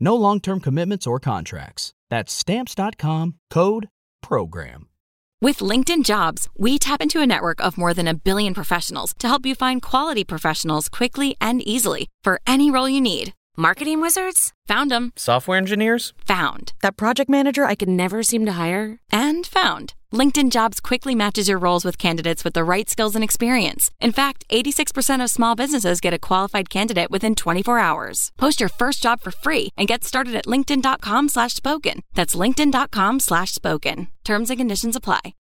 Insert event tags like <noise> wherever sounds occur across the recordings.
No long term commitments or contracts. That's Stamps.com code PROGRAM. With LinkedIn Jobs, we tap into a network of more than a billion professionals to help you find quality professionals quickly and easily for any role you need. Marketing wizards? Found them. Software engineers? Found. That project manager I could never seem to hire? And found. LinkedIn Jobs quickly matches your roles with candidates with the right skills and experience. In fact, 86% of small businesses get a qualified candidate within 24 hours. Post your first job for free and get started at linkedin.com slash spoken. That's linkedin.com slash spoken. Terms and conditions apply.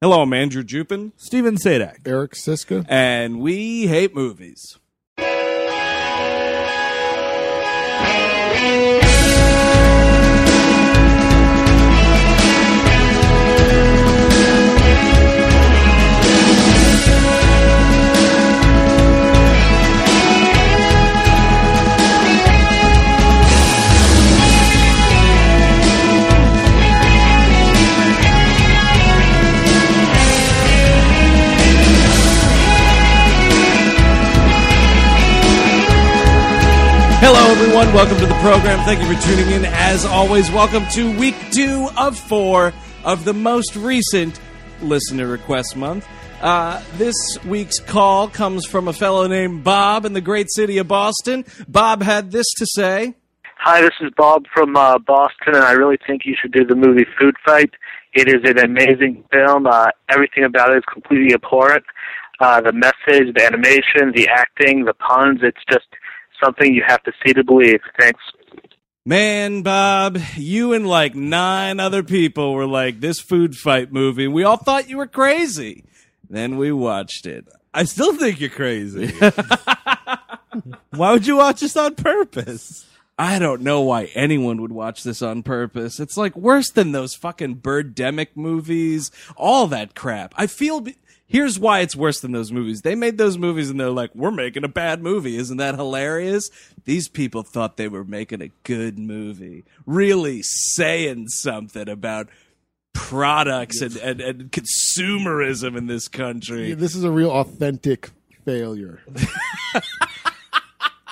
Hello, I'm Andrew Jupin, Stephen Sajdak. Eric Szyszka. and we hate movies. Everyone. Welcome to the program. Thank you for tuning in. As always, welcome to week two of four of the most recent listener request month. Uh, this week's call comes from a fellow named Bob in the great city of Boston. Bob had this to say. Hi, this is Bob from uh, Boston, and I really think you should do the movie Food Fight. It is an amazing film. Uh, everything about it is completely abhorrent. Uh, the message, the animation, the acting, the puns, it's just something you have to see to believe. Thanks. Man, Bob, you and like nine other people were like, this food fight movie. We all thought you were crazy. Then we watched it. I still think you're crazy. <laughs> Why would you watch this on purpose? I don't know why anyone would watch this on purpose. It's like worse than those fucking Birdemic movies, all that crap. I feel. Be- Here's why it's worse than those movies. They made those movies and they're like, we're making a bad movie. Isn't that hilarious? These people thought they were making a good movie. Really saying something about products and, and, and consumerism in this country. This is a real authentic failure. <laughs>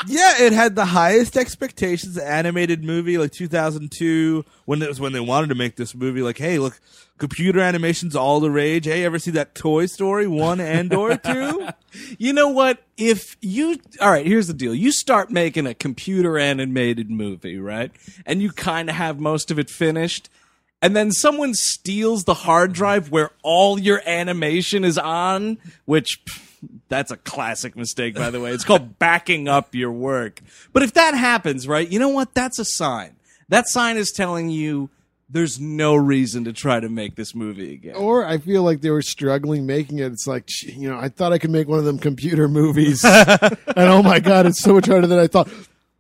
Yeah, it had the highest expectations animated movie like 2002 when it was when they wanted to make this movie like hey, look, computer animation's all the rage. Hey, ever see that Toy Story 1 and or <laughs> 2? You know what? If you all right, here's the deal. You start making a computer animated movie, right? And you kind of have most of it finished. And then someone steals the hard drive where all your animation is on, which pff, that's a classic mistake, by the way. It's called <laughs> backing up your work. But if that happens, right, you know what? That's a sign. That sign is telling you there's no reason to try to make this movie again. Or I feel like they were struggling making it. It's like, you know, I thought I could make one of them computer movies. <laughs> and oh my God, it's so much harder than I thought.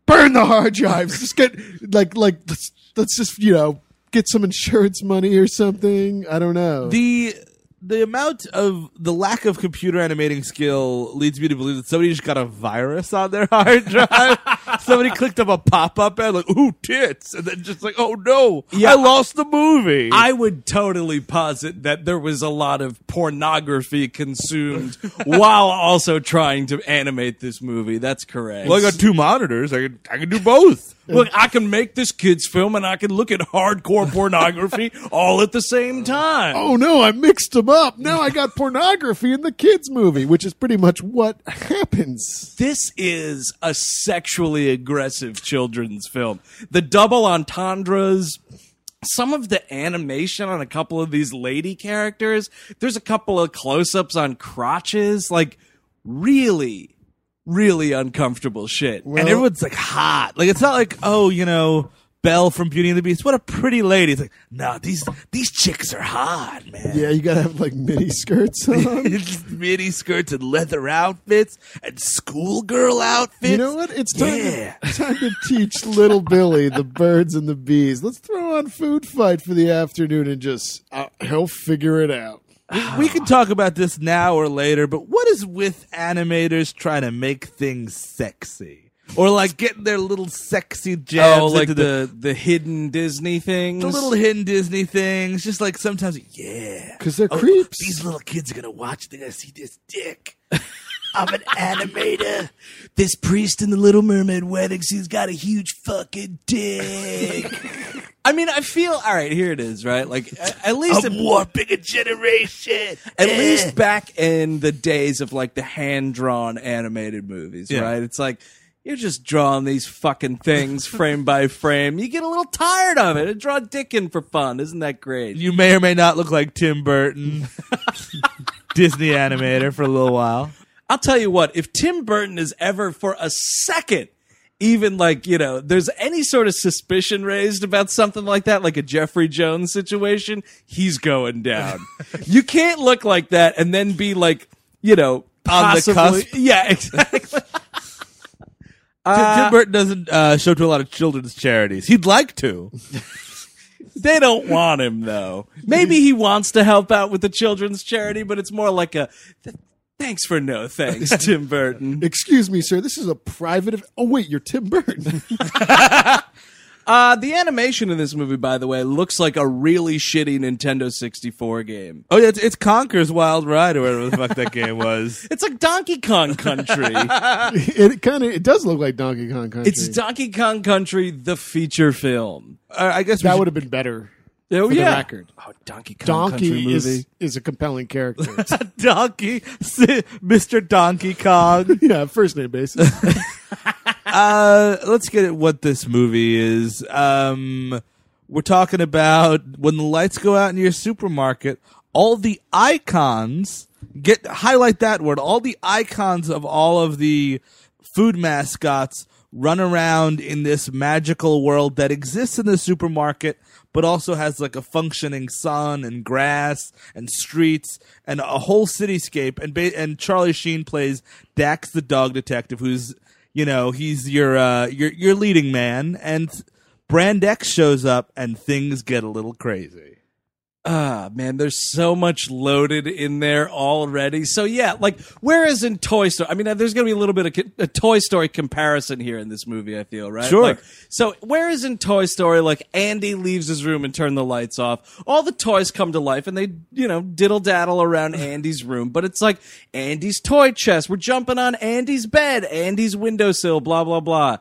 Burn the hard drives. Just get, like, like, let's, let's just, you know, get some insurance money or something. I don't know. the the amount of the lack of computer animating skill leads me to believe that somebody just got a virus on their <laughs> hard drive. somebody clicked up a pop up ad like, ooh, tits, and then just like, oh no, Yeah. I lost the movie. I would totally posit that there was a lot of pornography consumed <laughs> while also trying to animate this movie. That's correct. well, I got two monitors. I can I can do both. Look, I can make this kid's film and I can look at hardcore pornography <laughs> all at the same time. oh no, I mixed them up. Now I got pornography in the kids' movie, which is pretty much what happens. This is a sexually aggressive children's film. The double entendres, some of the animation on a couple of these lady characters, there's a couple of close ups on crotches, like really, really uncomfortable shit. Well- and everyone's like hot. Like it's not like oh, you know, Belle from Beauty and the Beast. What a pretty lady. It's like no, these these chicks are hot, man. Yeah, you gotta have like mini skirts on. <laughs> Mini skirts and leather outfits and schoolgirl outfits. You know what? It's time, Yeah. to, <laughs> time to teach little Billy the birds and the bees. Let's throw on Food Fight for the afternoon and just uh, he'll figure it out. We <sighs> can talk about this now or later, but what is with animators trying to make things sexy? Or like getting their little sexy jabs Oh, like into the, the hidden Disney things. the little hidden Disney things. Just like sometimes, yeah, because they're Oh, creeps. These little kids are gonna watch. They're gonna see this dick. <laughs> I'm an animator. This priest in the Little Mermaid wedding, he's got a huge fucking dick. I mean, I feel all right. Here it is, right? Like at, at least I'm it- warping a generation. at Eh. least back in the days of like the hand drawn animated movies, Yeah. right? It's like you're just drawing these fucking things <laughs> frame by frame. You get a little tired of it. And draw dick in for fun. Isn't that great? You may or may not look like Tim Burton, <laughs> Disney animator for a little while. I'll tell you what, if Tim Burton is ever for a second even like, you know, there's any sort of suspicion raised about something like that, like a Jeffrey Jones situation, he's going down. <laughs> you can't look like that and then be like, you know, On the possibly- cusp. <laughs> Yeah, exactly. <laughs> Tim, Tim Burton doesn't uh, show to a lot of children's charities. He'd like to. They don't want him though. Maybe he wants to help out with the children's charity, but it's more like a thanks for no thanks, <laughs> Tim Burton. Excuse me, sir. This is a private. ev- oh wait, you're Tim Burton. <laughs> <laughs> Uh, the animation in this movie, by the way, looks like a really shitty Nintendo 64 game. Oh yeah, it's, it's Conker's Wild Ride or whatever the fuck that game was. It's like Donkey Kong Country. it kind of. It does look like Donkey Kong Country. it's Donkey Kong Country, the feature film. Uh, I guess we that should- would have been better. Oh, For the yeah. record. Oh, Donkey Kong Country Donkey movie. is is a compelling character. <laughs> Donkey, Mr. Donkey Kong. <laughs> yeah, first name basis. <laughs> Uh, let's get at what this movie is. Um, we're talking about when the lights go out in your supermarket, all the icons get highlight that word. All the icons of all of the food mascots run around in this magical world that exists in the supermarket, but also has like a functioning sun and grass and streets and a whole cityscape. And ba- and Charlie Sheen plays Dax the dog detective, who's you know he's your uh, your your leading man, and Brand X shows up and things get a little crazy. Ah, man, there's so much loaded in there already. So yeah, like whereas in Toy Story, I mean, there's going to be a little bit of a Toy Story comparison here in this movie. I feel right. Sure. Like, so whereas in Toy Story, like Andy leaves his room and turn the lights off, all the toys come to life and they, you know, diddle daddle around <laughs> Andy's room. But it's like Andy's toy chest. We're jumping on Andy's bed, Andy's windowsill, blah blah blah.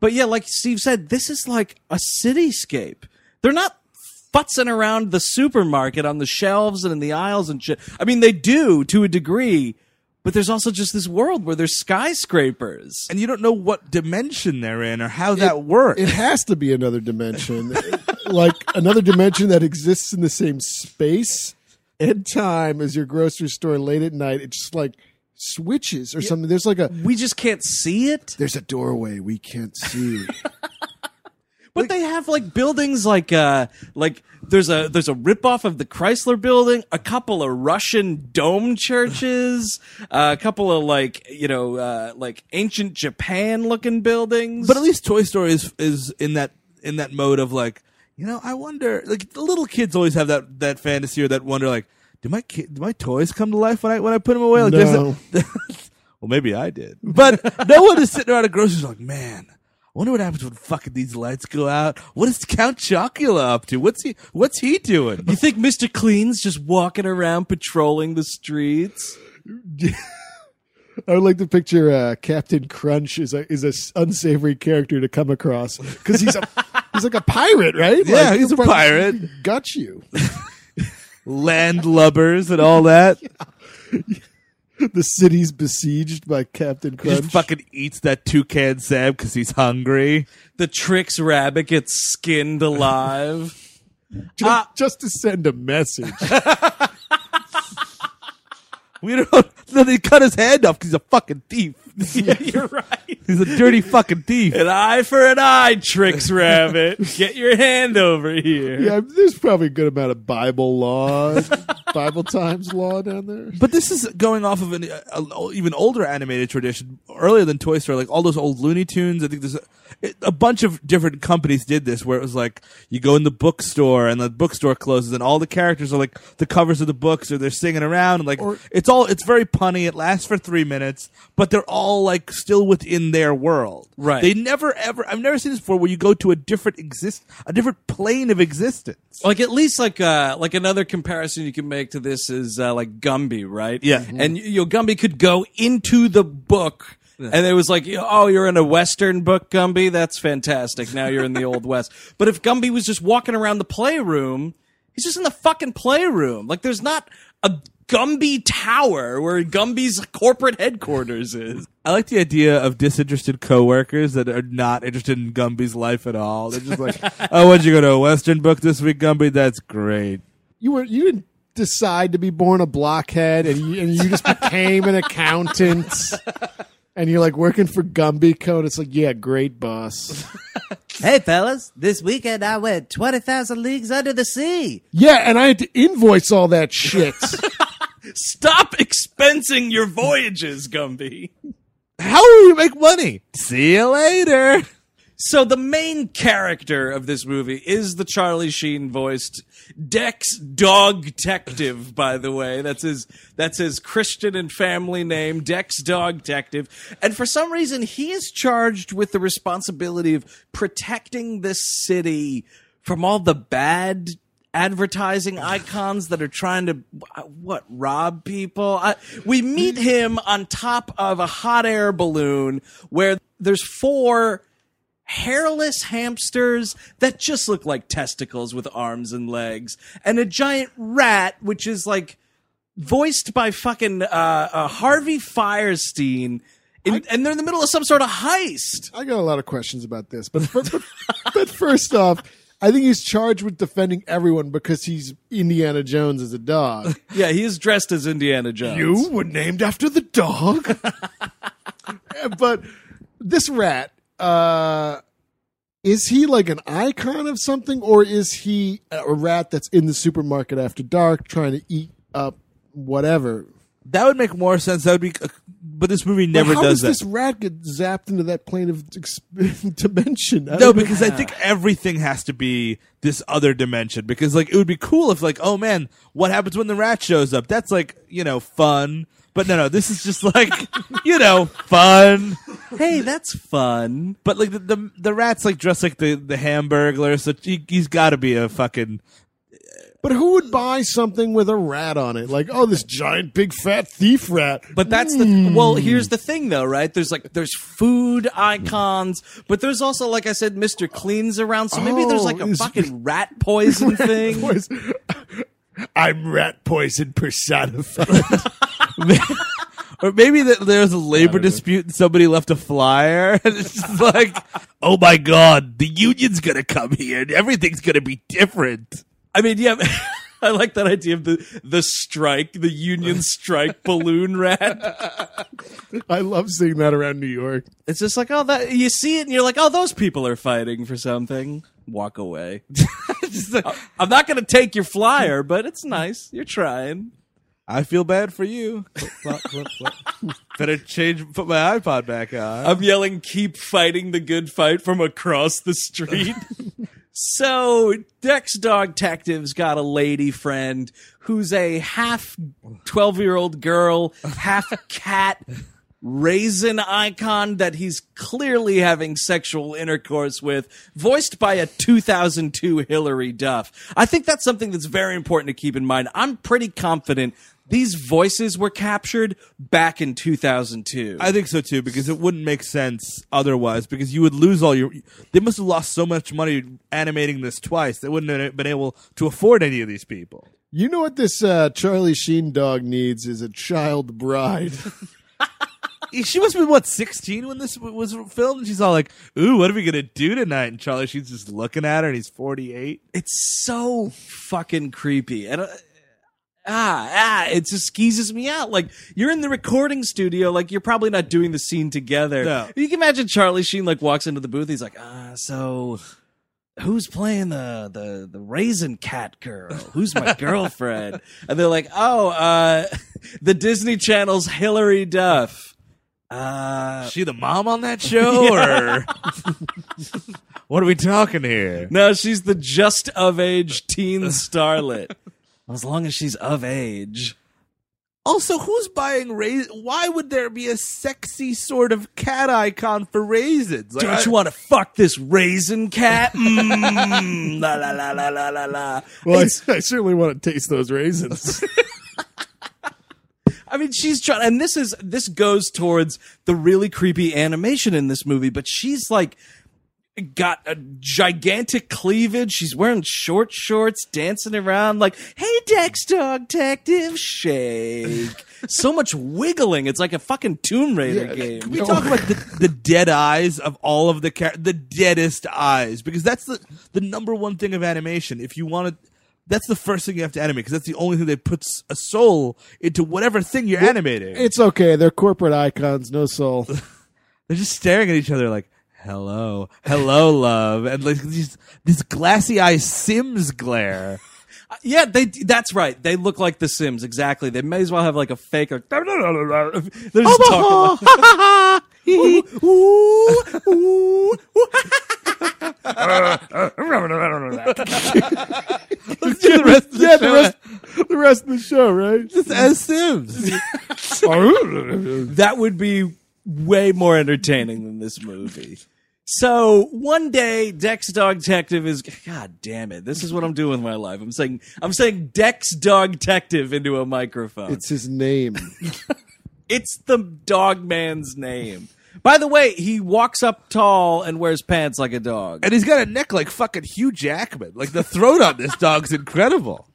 But yeah, like Steve said, this is like a cityscape. They're not futzing around the supermarket on the shelves and in the aisles and shit. I mean, they do to a degree, but there's also just this world where there's skyscrapers. And you don't know what dimension they're in or how that works. it has to be another dimension, <laughs> like another dimension that exists in the same space and time as your grocery store late at night. It just like switches or something. There's like a We just can't see it. there's a doorway we can't see. <laughs> But they have like buildings like uh like there's a there's a ripoff of the Chrysler building, a couple of Russian dome churches, uh, <laughs> a couple of like you know uh like ancient Japan looking buildings. But at least Toy Story is is in that in that mode of like, you know, I wonder. Like the little kids always have that that fantasy or that wonder, like, do my kid, do my toys come to life when I when I put them away? Like, there's No. a- <laughs> well, maybe I did, but <laughs> no one is sitting around a grocery store like, man. I wonder what happens when fucking these lights go out. What is Count Chocula up to? What's he What's he doing? you think Mr. Clean's just walking around patrolling the streets? I would like to picture uh, Captain Crunch is a is a unsavory character to come across because he's a <laughs> he's like a pirate, right? Yeah, Like, he's a pirate. Got you. <laughs> Landlubbers and all that. <laughs> <laughs> The city's besieged by Captain He Crunch. just fucking eats that toucan Sam because he's hungry. The Trix rabbit gets skinned alive. <laughs> just, Uh, just to send a message. <laughs> We don't. Then they cut his hand off because he's a fucking thief. yeah, you're right. He's a dirty fucking thief. An eye for an eye, Trix Rabbit. Get your hand over here. yeah, there's probably a good amount of Bible law, Bible times law down there. But this is going off of an a, a- even older animated tradition, earlier than Toy Story, like all those old Looney Tunes. I think there's a, it- a bunch of different companies did this, where it was like you go in the bookstore and the bookstore closes, and all the characters are like the covers of the books, or they're singing around, and like Or- it's all it's very punny. It lasts for three minutes, but they're all like still within their world. Right. They never ever. I've never seen this before, where you go to a different exist, a different plane of existence. Like at least like uh like another comparison you can make to this is uh, like Gumby, right? Yeah. And you know Gumby could go into the book and it was like, oh, you're in a Western book, Gumby. That's fantastic. Now you're in the Old West. <laughs> But if Gumby was just walking around the playroom, he's just in the fucking playroom. Like there's not a Gumby Tower where Gumby's corporate headquarters is. I like the idea of disinterested coworkers that are not interested in Gumby's life at all. They're just like, <laughs> "Oh, what'd you go to a Western book this week, Gumby? That's great." You were you didn't decide to be born a blockhead, and you, and you just became an accountant. And you're like working for Gumby Code. It's like, yeah, great boss. <laughs> Hey, fellas, this weekend I went 20,000 leagues under the sea. Yeah, and I had to invoice all that shit. <laughs> Stop expensing your voyages, Gumby. How will you make money? See you later. So the main character of this movie is the Charlie Sheen voiced Dex Dog Detective, by the way. That's his that's his Christian and family name, Dex Dog Detective. And for some reason he is charged with the responsibility of protecting this city from all the bad advertising icons that are trying to uh, what rob people. I, we meet him on top of a hot air balloon where there's four hairless hamsters that just look like testicles with arms and legs, and a giant rat, which is like voiced by fucking uh, uh, Harvey Fierstein. In, and they're in the middle of some sort of heist. I got a lot of questions about this, but but, but, but first off, I think he's charged with defending everyone because he's Indiana Jones as a dog. <laughs> Yeah, he is dressed as Indiana Jones. You were named after the dog. <laughs> but this rat, uh, is he like an icon of something, or is he a rat that's in the supermarket after dark trying to eat up whatever? That would make more sense. That would be, but this movie never does does that. this rat get zapped into that plane of ex- <laughs> dimension? I No, because I think everything has to be this other dimension. Because like it would be cool if like, oh man, what happens when the rat shows up? That's like you know fun. But no, no, this is just like you know fun. Hey, that's fun. But like the the, the rat's like dressed like the the Hamburglar, so he, he's got to be a fucking. But who would buy something with a rat on it? Like, oh, this giant, big, fat thief rat. But that's the hmm. well. Here's the thing, though, right? There's like there's food icons, but there's also, like I said, Mister Clean's around. So maybe there's Oh, like a oh, is- fucking <laughs> rat poison thing. Boys, <laughs> I'm rat poison personified. <laughs> Or maybe that there's a labor dispute and somebody left a flyer <laughs> and it's just like, oh my god, the union's gonna come here and everything's gonna be different. I mean, yeah. <laughs> I like that idea of the the strike, the union <laughs> strike balloon rat. I love seeing that around New York. It's just like, oh, that you see it, and you're like, oh, those people are fighting for something. Walk away. Just like, uh, I'm not going to take your flyer, but it's nice. You're trying. I feel bad for you. Flop, flop. <laughs> Better change, put my iPod back on. I'm yelling, keep fighting the good fight from across the street. <laughs> so, Dex Dog Detective's got a lady friend who's a half 12 year old girl, half <laughs> cat, raisin icon that he's clearly having sexual intercourse with, voiced by a 2002 Hilary Duff. I think that's something that's very important to keep in mind. I'm pretty confident these voices were captured back in 2002. I think so too because it wouldn't make sense otherwise because you would lose all your. They must have lost so much money animating this twice. They wouldn't have been able to afford any of these people. You know what this uh, Charlie Sheen dog needs is a child bride. <laughs> she must have been what sixteen when this was filmed. And she's all like, "Ooh, what are we gonna do tonight?" And Charlie Sheen's just looking at her, and he's forty eight. It's so fucking creepy. And uh, ah, ah, it just skeezes me out. Like you're in the recording studio, like you're probably not doing the scene together. No. You can imagine Charlie Sheen like walks into the booth. He's like, ah, so who's playing the the the raisin cat girl? Who's my <laughs> girlfriend? and they're like, oh, uh, <laughs> the Disney Channel's Hilary Duff. Uh, she the mom on that show, <laughs> or what are we talking here? no, she's the just of age teen starlet. As long as she's of age. Also, who's buying raisins? Why would there be a sexy sort of cat icon for raisins? Like, Don't I- you want to fuck this raisin cat? <laughs> Mm, la la la la la la la. Well, I, I certainly want to taste those raisins. <laughs> <laughs> I mean, she's trying, and this is this goes towards the really creepy animation in this movie. But she's like got a gigantic cleavage. She's wearing short shorts, dancing around like, "Hey, Dex Dog Detective, shake." <laughs> so much wiggling. It's like a fucking Tomb Raider Yeah, game. Can we talk about the, the dead eyes of all of the characters, the deadest eyes because that's the the number one thing of animation. If you want to, that's the first thing you have to animate because that's the only thing that puts a soul into whatever thing you're animating. it's okay. They're corporate icons, no soul. <laughs> They're just staring at each other like, "Hello, hello, love," and like these this glassy eye Sims glare. <laughs> Uh, yeah, they. That's right. They look like the Sims. Exactly. They may as well have like a fake. <laughs> They're just talking. Oh, like, <laughs> ooh, ooh, ooh, Let's do the rest of the yeah, show the rest, the rest of the show, right? just as Sims. that would be way more entertaining than this movie. So one day, Dex Dog Detective is. God damn it! This is what I'm doing with my life. I'm saying. I'm saying Dex Dog Detective into a microphone. It's his name. <laughs> It's the dog man's name. By the way, he walks up tall and wears pants like a dog. and he's got a neck like fucking Hugh Jackman. Like the throat on this dog's incredible.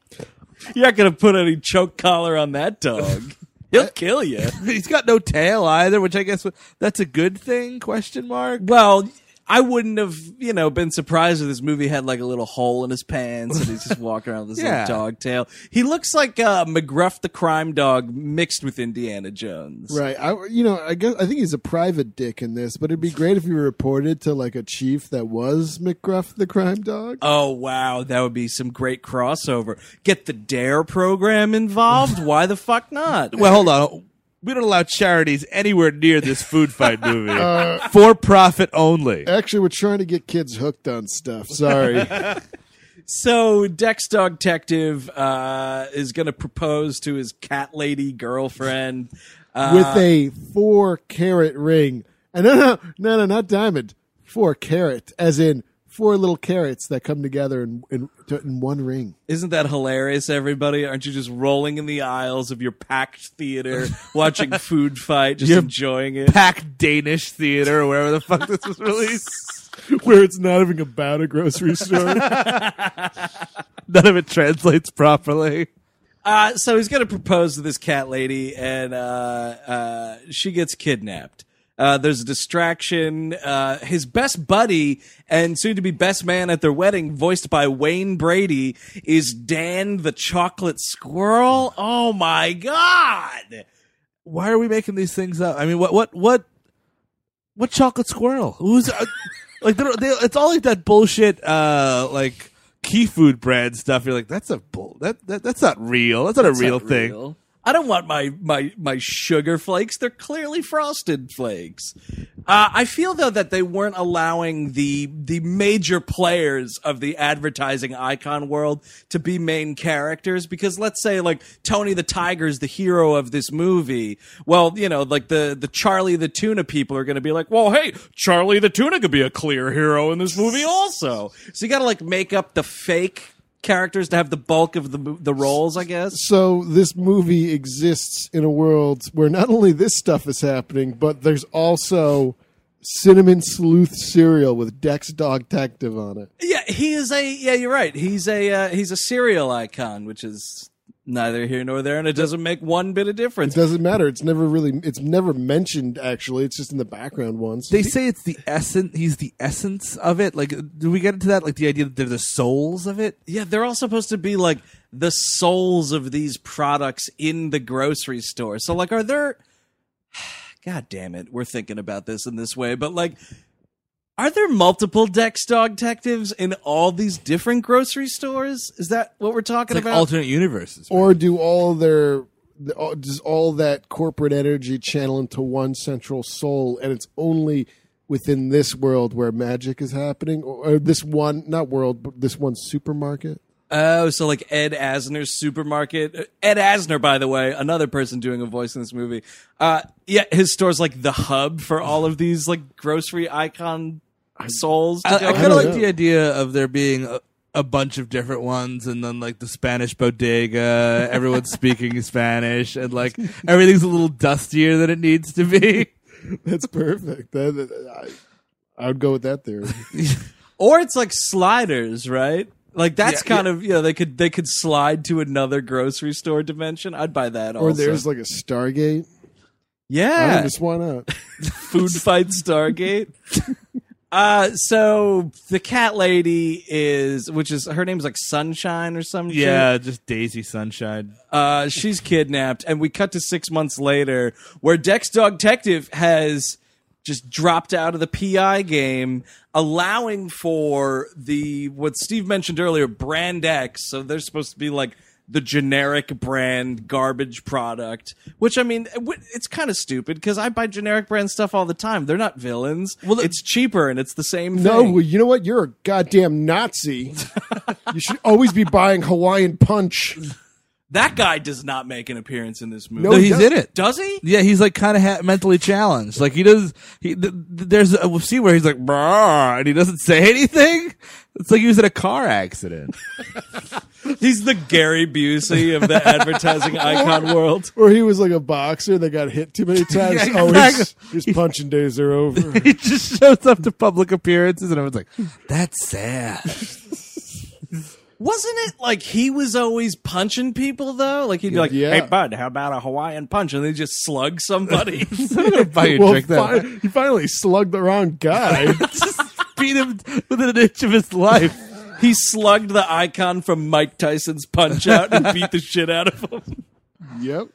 You're not gonna put any choke collar on that dog. <laughs> He'll uh, kill you. <laughs> He's got no tail either, which I guess that's a good thing? Question mark. Well, I wouldn't have, you know, been surprised if this movie had like a little hole in his pants and he's just walking around with <laughs> this Yeah. little dog tail. He looks like uh, McGruff the crime dog mixed with Indiana Jones. Right. I, you know, I guess I think he's a private dick in this, but it'd be great if he reported to like a chief that was McGruff the crime dog. Oh wow, that would be some great crossover. Get the Dare program involved? <laughs> Why the fuck not? Well, hold on. We don't allow charities anywhere near this food fight movie. <laughs> For profit only. Actually, we're trying to get kids hooked on stuff. Sorry. <laughs> So Dex Dog Detective uh, is going to propose to his cat lady girlfriend. Uh, With a four carat ring. And no, no, no, no, not diamond. Four carat, as in four little carrots that come together in, in, in one ring. Isn't that hilarious, everybody? Aren't you just rolling in the aisles of your packed theater, <laughs> watching Food Fight, just enjoying it? Packed Danish theater or wherever the fuck this was released. <laughs> Where it's not even about a grocery store. <laughs> None of it translates properly. Uh, so he's going to propose to this cat lady, and uh, uh, she gets kidnapped. Uh, there's a distraction. Uh, his best buddy and soon to be best man at their wedding, voiced by Wayne Brady, is Dan the Chocolate Squirrel. Oh my God! Why are we making these things up? I mean, what, what, what, what chocolate squirrel? Who's uh, <laughs> like? They're, they, it's all like that bullshit, uh, like key food brand stuff. You're like, that's a bull. That, that that's not real. That's not a real Not thing. real. I don't want my my my sugar flakes. They're clearly frosted flakes. Uh, I feel though that they weren't allowing the the major players of the advertising icon world to be main characters because let's say like Tony the Tiger is the hero of this movie. Well, you know, like the the Charlie the Tuna people are going to be like, well, hey, Charlie the Tuna could be a clear hero in this movie also. So you got to like make up the fake characters to have the bulk of the the roles, I guess. so this movie exists in a world where not only this stuff is happening, but there's also cinnamon sleuth cereal with Dex Dog Detective on it. Yeah, he is a. Yeah, you're right. He's a. Uh, he's a serial icon, which is neither here nor there, and it doesn't make one bit of difference. It doesn't matter. It's never really. It's never mentioned. Actually, it's just in the background once. They say it's the essence. He's the essence of it. Like, do we get into that? Like the idea that they're the souls of it. Yeah, they're all supposed to be like the souls of these products in the grocery store. So, like, are there? <sighs> God damn it, we're thinking about this in this way, but like, are there multiple Dex Dog Detectives in all these different grocery stores? Is that what we're talking It's like about? alternate universes. or do all their the- all- does all that corporate energy channel into one central soul, and it's only within this world where magic is happening, or, or this one not world, but this one supermarket. Oh, so like Ed Asner's supermarket. Ed Asner, by the way, another person doing a voice in this movie. Uh, yeah, his store's like the hub for all of these like grocery icon souls. To I, I kind of like know. the idea of there being a, a bunch of different ones, and then like the Spanish bodega, <laughs> everyone's speaking Spanish, and like everything's a little dustier than it needs to be. That's perfect. That, that- I, I would go with that theory. <laughs> or it's like sliders, right? Like that's Yeah, kind of you know they could they could slide to another grocery store dimension. I'd buy that. or also. there's like a Stargate. Yeah, mean, just why not? <laughs> food fight Stargate. Uh, so the cat lady is, which is her name's like Sunshine or some shit. Yeah, just Daisy Sunshine. Uh, she's kidnapped, and we cut to six months later, where Dex Dog Detective has just dropped out of the PI game, allowing for the what Steve mentioned earlier, Brand X. So they're supposed to be like the generic brand garbage product, which I mean, it's kind of stupid because I buy generic brand stuff all the time. They're not villains. Well, it's cheaper and it's the same No, thing. well, you know what? You're a goddamn Nazi. <laughs> you should always be buying Hawaiian Punch. that guy does not make an appearance in this movie. No, No, he's does- in it. Does he? Yeah, he's like kind of ha- mentally challenged. Like he does. He th- th- there's a we'll see where he's like Brr, and he doesn't say anything. It's like he was in a car accident. <laughs> He's the Gary Busey of the advertising <laughs> icon world. Or he was like a boxer that got hit too many <laughs> times. Yeah, Oh, his, his punching days are over. he just shows up to public appearances, and I was like, "That's sad." Wasn't it like he was always punching people though? Like he'd be like, Yeah. "Hey bud, how about a Hawaiian punch?" And they just slug somebody. Buy you well, drink then. fi- he finally slugged the wrong guy. Beat him within an inch of his life. he slugged the icon from Mike Tyson's Punch Out and beat the shit out of him. yep.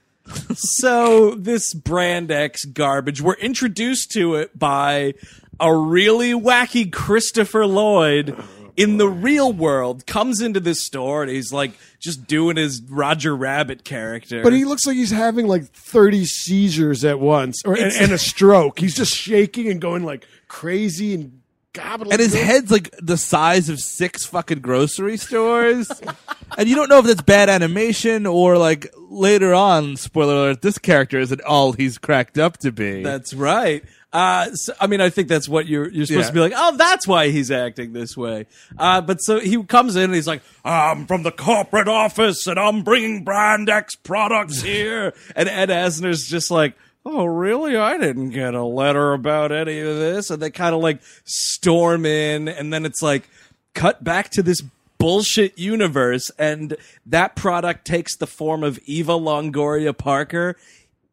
So this brand X garbage, we're introduced to it by a really wacky Christopher Lloyd in the real world comes into this store and he's like just doing his Roger Rabbit character. But he looks like he's having like 30 seizures at once or, and, and a stroke. He's just shaking and going like crazy and gobbling. And his head's like the size of six fucking grocery stores. <laughs> and you don't know if that's bad animation or like later on, spoiler alert, this character isn't all he's cracked up to be. That's right. Uh, so, I mean, I think that's what you're you're supposed Yeah. to be like. Oh, that's why he's acting this way. Uh, but so he comes in and he's like, "I'm from the corporate office and I'm bringing Brand X products here." and Ed Asner's just like, "Oh, really? I didn't get a letter about any of this." And they kind of like storm in, and then it's like cut back to this bullshit universe, and that product takes the form of Eva Longoria Parker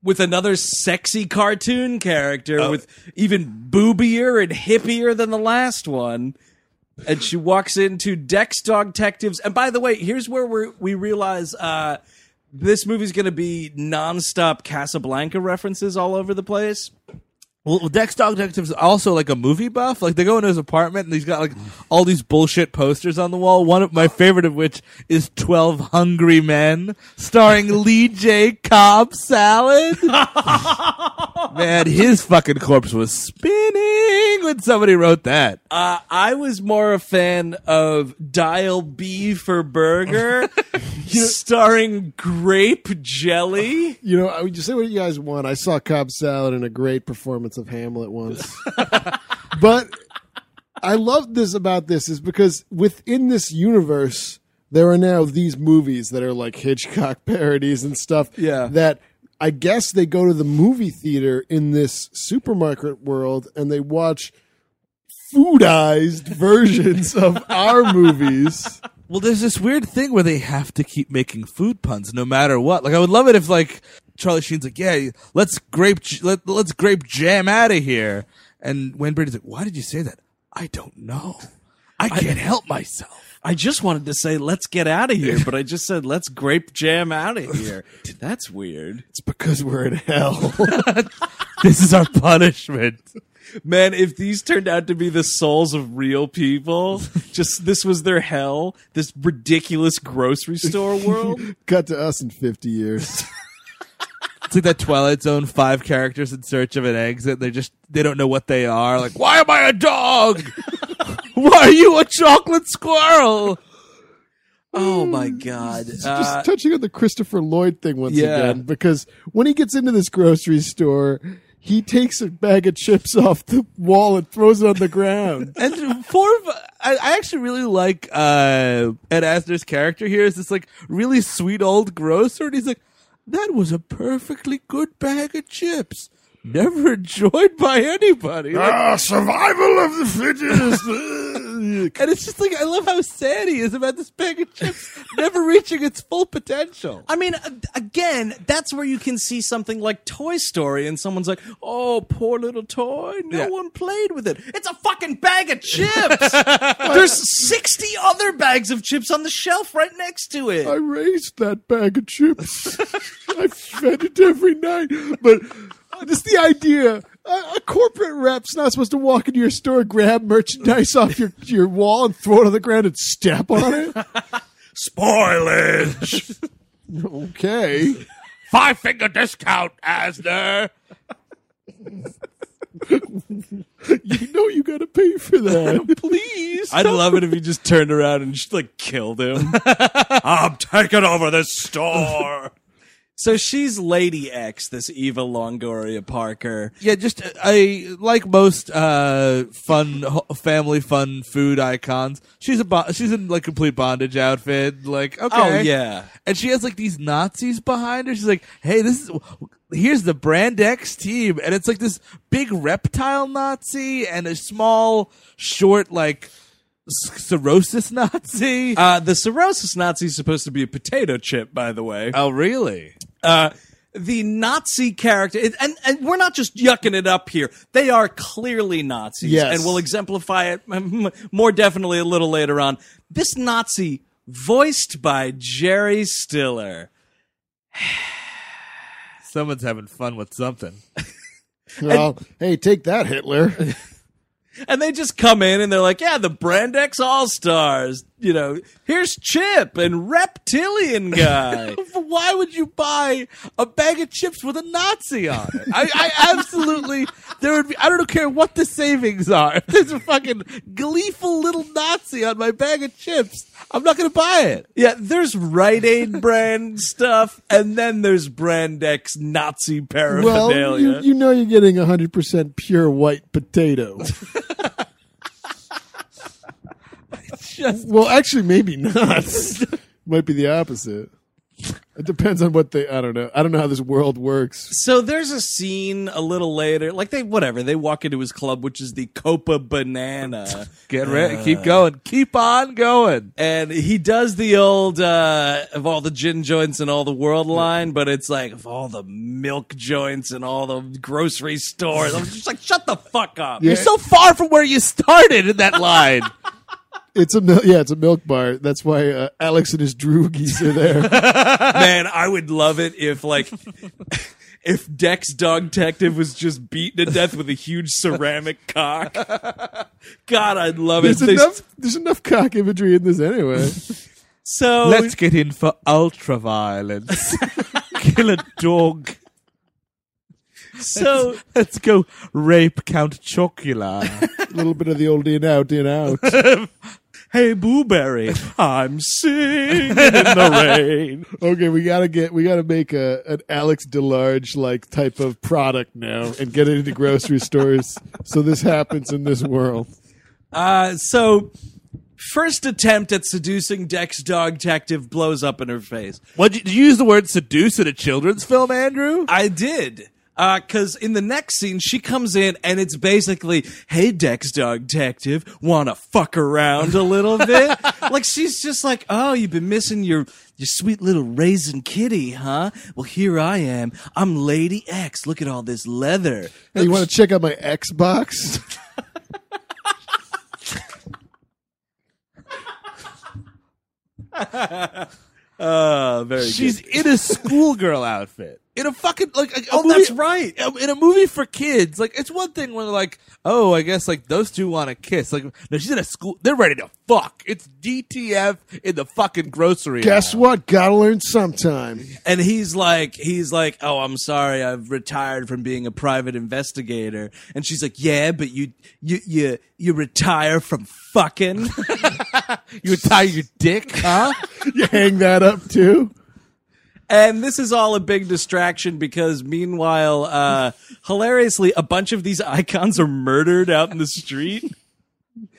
with another sexy cartoon character with even boobier and hippier than the last one. And she walks into Dex Dog Detectives. And by the way, here's where we we realize uh, this movie's going to be nonstop Casablanca references all over the place. Well, Dex Dog Detective's also like a movie buff. Like they go into his apartment and he's got like all these bullshit posters on the wall. One of my favorite of which is Twelve Hungry Men, starring <laughs> Lee J. Cobb Salad. <laughs> Man, his fucking corpse was spinning when somebody wrote that. Uh, I was more a fan of Dial B for Burger, <laughs> starring grape jelly. You know, I would just say what you guys want. I saw Cobb Salad in a great performance of Hamlet once. <laughs> but I love this about this is because within this universe, there are now these movies that are like Hitchcock <laughs> parodies and stuff. Yeah. That I guess they go to the movie theater in this supermarket world and they watch foodized <laughs> versions of our movies. Well, there's this weird thing where they have to keep making food puns no matter what. Like, I would love it if like Charlie Sheen's like, "Yeah, let's grape let let's grape jam out of here," and Wayne Brady's like, "Why did you say that?" I don't know. I can't help myself. I just wanted to say let's get out of here, but I just said let's grape jam out of <laughs> here. That's weird. It's because we're in hell. <laughs> This is our punishment. Man, if these turned out to be the souls of real people, just this was their hell, this ridiculous grocery store world. <laughs> Cut to us in 50 years. It's like that Twilight Zone five characters in search of an exit. They just they don't know what they are. Like, why am I a dog? <laughs> why are you a chocolate squirrel? Oh my god. just Uh, touching on the Christopher Lloyd thing once yeah. again, because when he gets into this grocery store, he takes a bag of chips off the wall and throws it on the ground. <laughs> And four, I, I actually really like uh Ed Asner's character here is this like really sweet old grocer and he's like, That was a perfectly good bag of chips. Never enjoyed by anybody. Like, ah, survival of the fittest. <laughs> and it's just like I love how sad he is about this bag of chips never reaching its full potential. I mean, again, that's where you can see something like Toy Story, and someone's like, "Oh, poor little toy. No Yeah. one played with it. It's a fucking bag of <laughs> chips. There's sixty other bags of chips on the shelf right next to it. I raised that bag of chips. <laughs> I fed it every night. But <laughs> just the idea a, a corporate rep's not supposed to walk into your store, grab merchandise off your, your wall, and throw it on the ground and step on it. <laughs> Spoilage. Okay. Five finger discount, Asner. You know you got to pay for that. <laughs> Please. I'd love it if he just turned around and just like killed him. I'm taking over this store. So she's Lady X, this Eva Longoria Parker. Yeah, just I like most uh fun family fun food icons. She's a bo- she's in like complete bondage outfit. Like okay, Oh yeah. and she has like these Nazis behind her. She's like, hey, this is here's the Brand X team, and it's like this big reptile Nazi and a small, short like cirrhosis Nazi. Uh, the cirrhosis Nazi is supposed to be a potato chip, by the way. oh, really? Uh, the Nazi character, and and we're not just yucking it up here. They are clearly Nazis, Yes. and we'll exemplify it more definitely a little later on. This Nazi, voiced by Jerry Stiller. <sighs> Someone's having fun with something. <laughs> Well, hey, take that, Hitler. <laughs> And they just come in and they're like, yeah, the Brand X All Stars. You know, here's Chip and Reptilian Guy. <laughs> Why would you buy a bag of chips with a Nazi on it? I, I <laughs> absolutely there would be. I don't care what the savings are. If <laughs> there's a fucking gleeful little Nazi on my bag of chips, I'm not going to buy it. yeah, there's Rite Aid brand stuff, and then there's Brand X Nazi well, paraphernalia. you, you know you're getting 100% pure white potato. Just well, actually, maybe <laughs> not. Might be the opposite. It depends on what they. I don't know. I don't know how this world works. So there's a scene a little later, like they whatever they walk into his club, which is the Copa Banana, <laughs> get ready. Keep going. Keep on going. and he does the old uh, of all the gin joints and all the world line, but it's like of all the milk joints and all the grocery stores. I'm just like, shut the fuck up. Yeah. You're so far from where you started in that line. <laughs> It's a mil- yeah, it's a milk bar. That's why uh, Alex and his droogies are there. <laughs> Man, I would love it if like. <laughs> If Dex Dog Detective was just beaten to death with a huge ceramic cock, God, I'd love it. There's They- enough. There's enough cock imagery in this anyway. So Let's get in for ultra violence. <laughs> Kill a dog. So Let's go rape Count Chocula. a <laughs> little bit of the old in out, in out. <laughs> Hey, Booberry, I'm singing in the rain. <laughs> Okay, we gotta get. We gotta make a an Alex DeLarge like type of product now and get it into grocery stores. So this happens in this world. Uh, so, first attempt at seducing Dex Dog Detective blows up in her face. What did you use the word seduce in a children's film, Andrew? I did. Uh, because in the next scene, she comes in and it's basically, "Hey, Dex Dog Detective, wanna fuck around a little bit?" <laughs> like she's just like, "Oh, you've been missing your your sweet little raisin kitty, huh? Well, here I am. I'm Lady X. Look at all this leather." Hey, you want to check out my Xbox? <laughs> <laughs> Oh, very She's in a schoolgirl outfit. In a fucking like a, a Oh, movie, that's right. In a movie for kids, like it's one thing when like, oh, I guess like those two want to kiss. Like, no, she's in a school. They're ready to fuck. It's DTF in the fucking grocery. Guess aisle. what? Gotta learn sometime. and he's like he's like oh i'm sorry i've retired from being a private investigator and she's like yeah but you you you you retire from fucking <laughs> You tie your dick, huh? <laughs> You hang that up too. and this is all a big distraction because meanwhile uh hilariously a bunch of these icons are murdered out in the street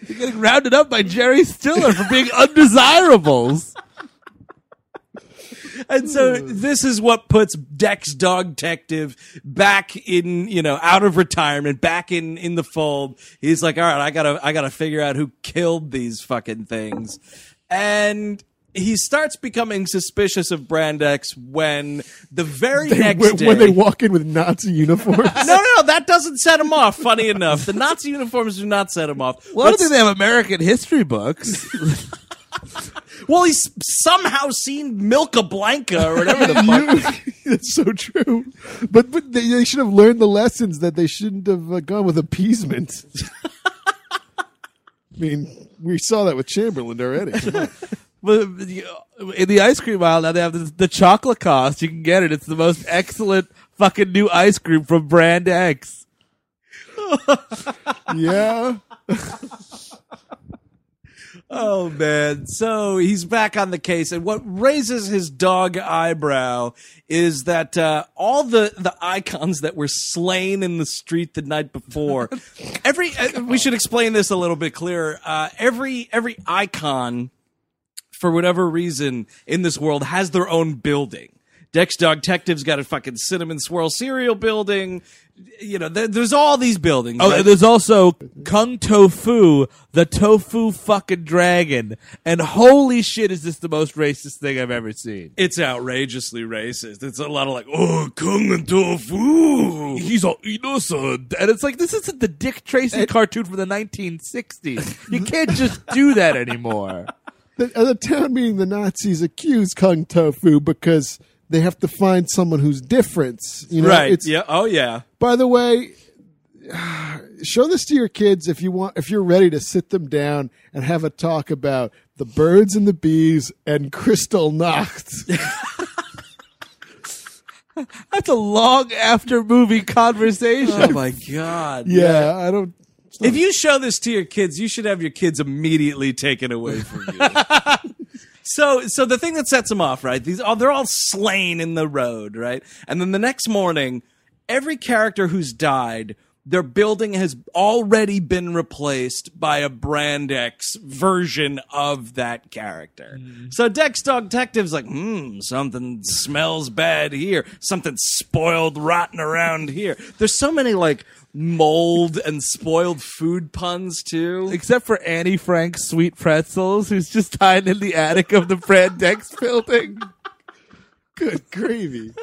They're getting rounded up by Jerry Stiller for being undesirables. And so hmm. this is what puts Dex Dog Detective back in, you know, out of retirement, back in in the fold. He's like, all right, I gotta, I gotta figure out who killed these fucking things, and he starts becoming suspicious of Brand X when the very They- next when, day, when they walk in with Nazi uniforms. <laughs> no, no, no, that doesn't set him off. Funny enough, the Nazi uniforms do not set him off. Well, I don't think they have American history books. <laughs> Well, he's somehow seen Milka Blanca or whatever the <laughs> fuck. <laughs> That's so true. But but they, they should have learned the lessons that they shouldn't have uh, gone with appeasement. <laughs> I mean, we saw that with Chamberlain already. But in the ice cream aisle now they have the, the chocolate cost. You can get it. It's the most excellent fucking new ice cream from Brand X. yeah. Oh man. So he's back on the case and what raises his dog eyebrow is that uh, all the the icons that were slain in the street the night before <laughs> every uh, we should explain this a little bit clearer. Uh, every every icon for whatever reason in this world has their own building. Dex Dog Detective's got a fucking cinnamon swirl cereal building. You know, there, there's all these buildings. Oh, right? there's also Kung Tofu, the tofu fucking dragon. And holy shit, is this the most racist thing I've ever seen? it's outrageously racist. It's a lot of like, oh, kung tofu. He's all innocent. And it's like, this isn't the Dick Tracy cartoon from the 1960s. You can't just do that anymore. <laughs> The, uh, the town meeting the Nazis accuse Kung Tofu because they have to find someone who's different. You know, right. It's, yeah. Oh, yeah. By the way, <sighs> show this to your kids if you want. If you're ready to sit them down and have a talk about the birds and the bees and Kristallnacht. <laughs> That's a long after movie conversation. Oh my god. yeah, I don't. If you show this to your kids, you should have your kids immediately taken away from you. <laughs> so, so the thing that sets them off, right? These, oh, they're all slain in the road, right? And then the next morning, every character who's died, their building has already been replaced by a Brand X version of that character. So Dex Dog Detective's like, hmm, something smells bad here. Something spoiled, rotten around here. There's so many like mold and spoiled food puns too. Except for Annie Frank's sweet pretzels, who's just hiding in the attic of the Brand X <laughs> building. Good gravy. <laughs>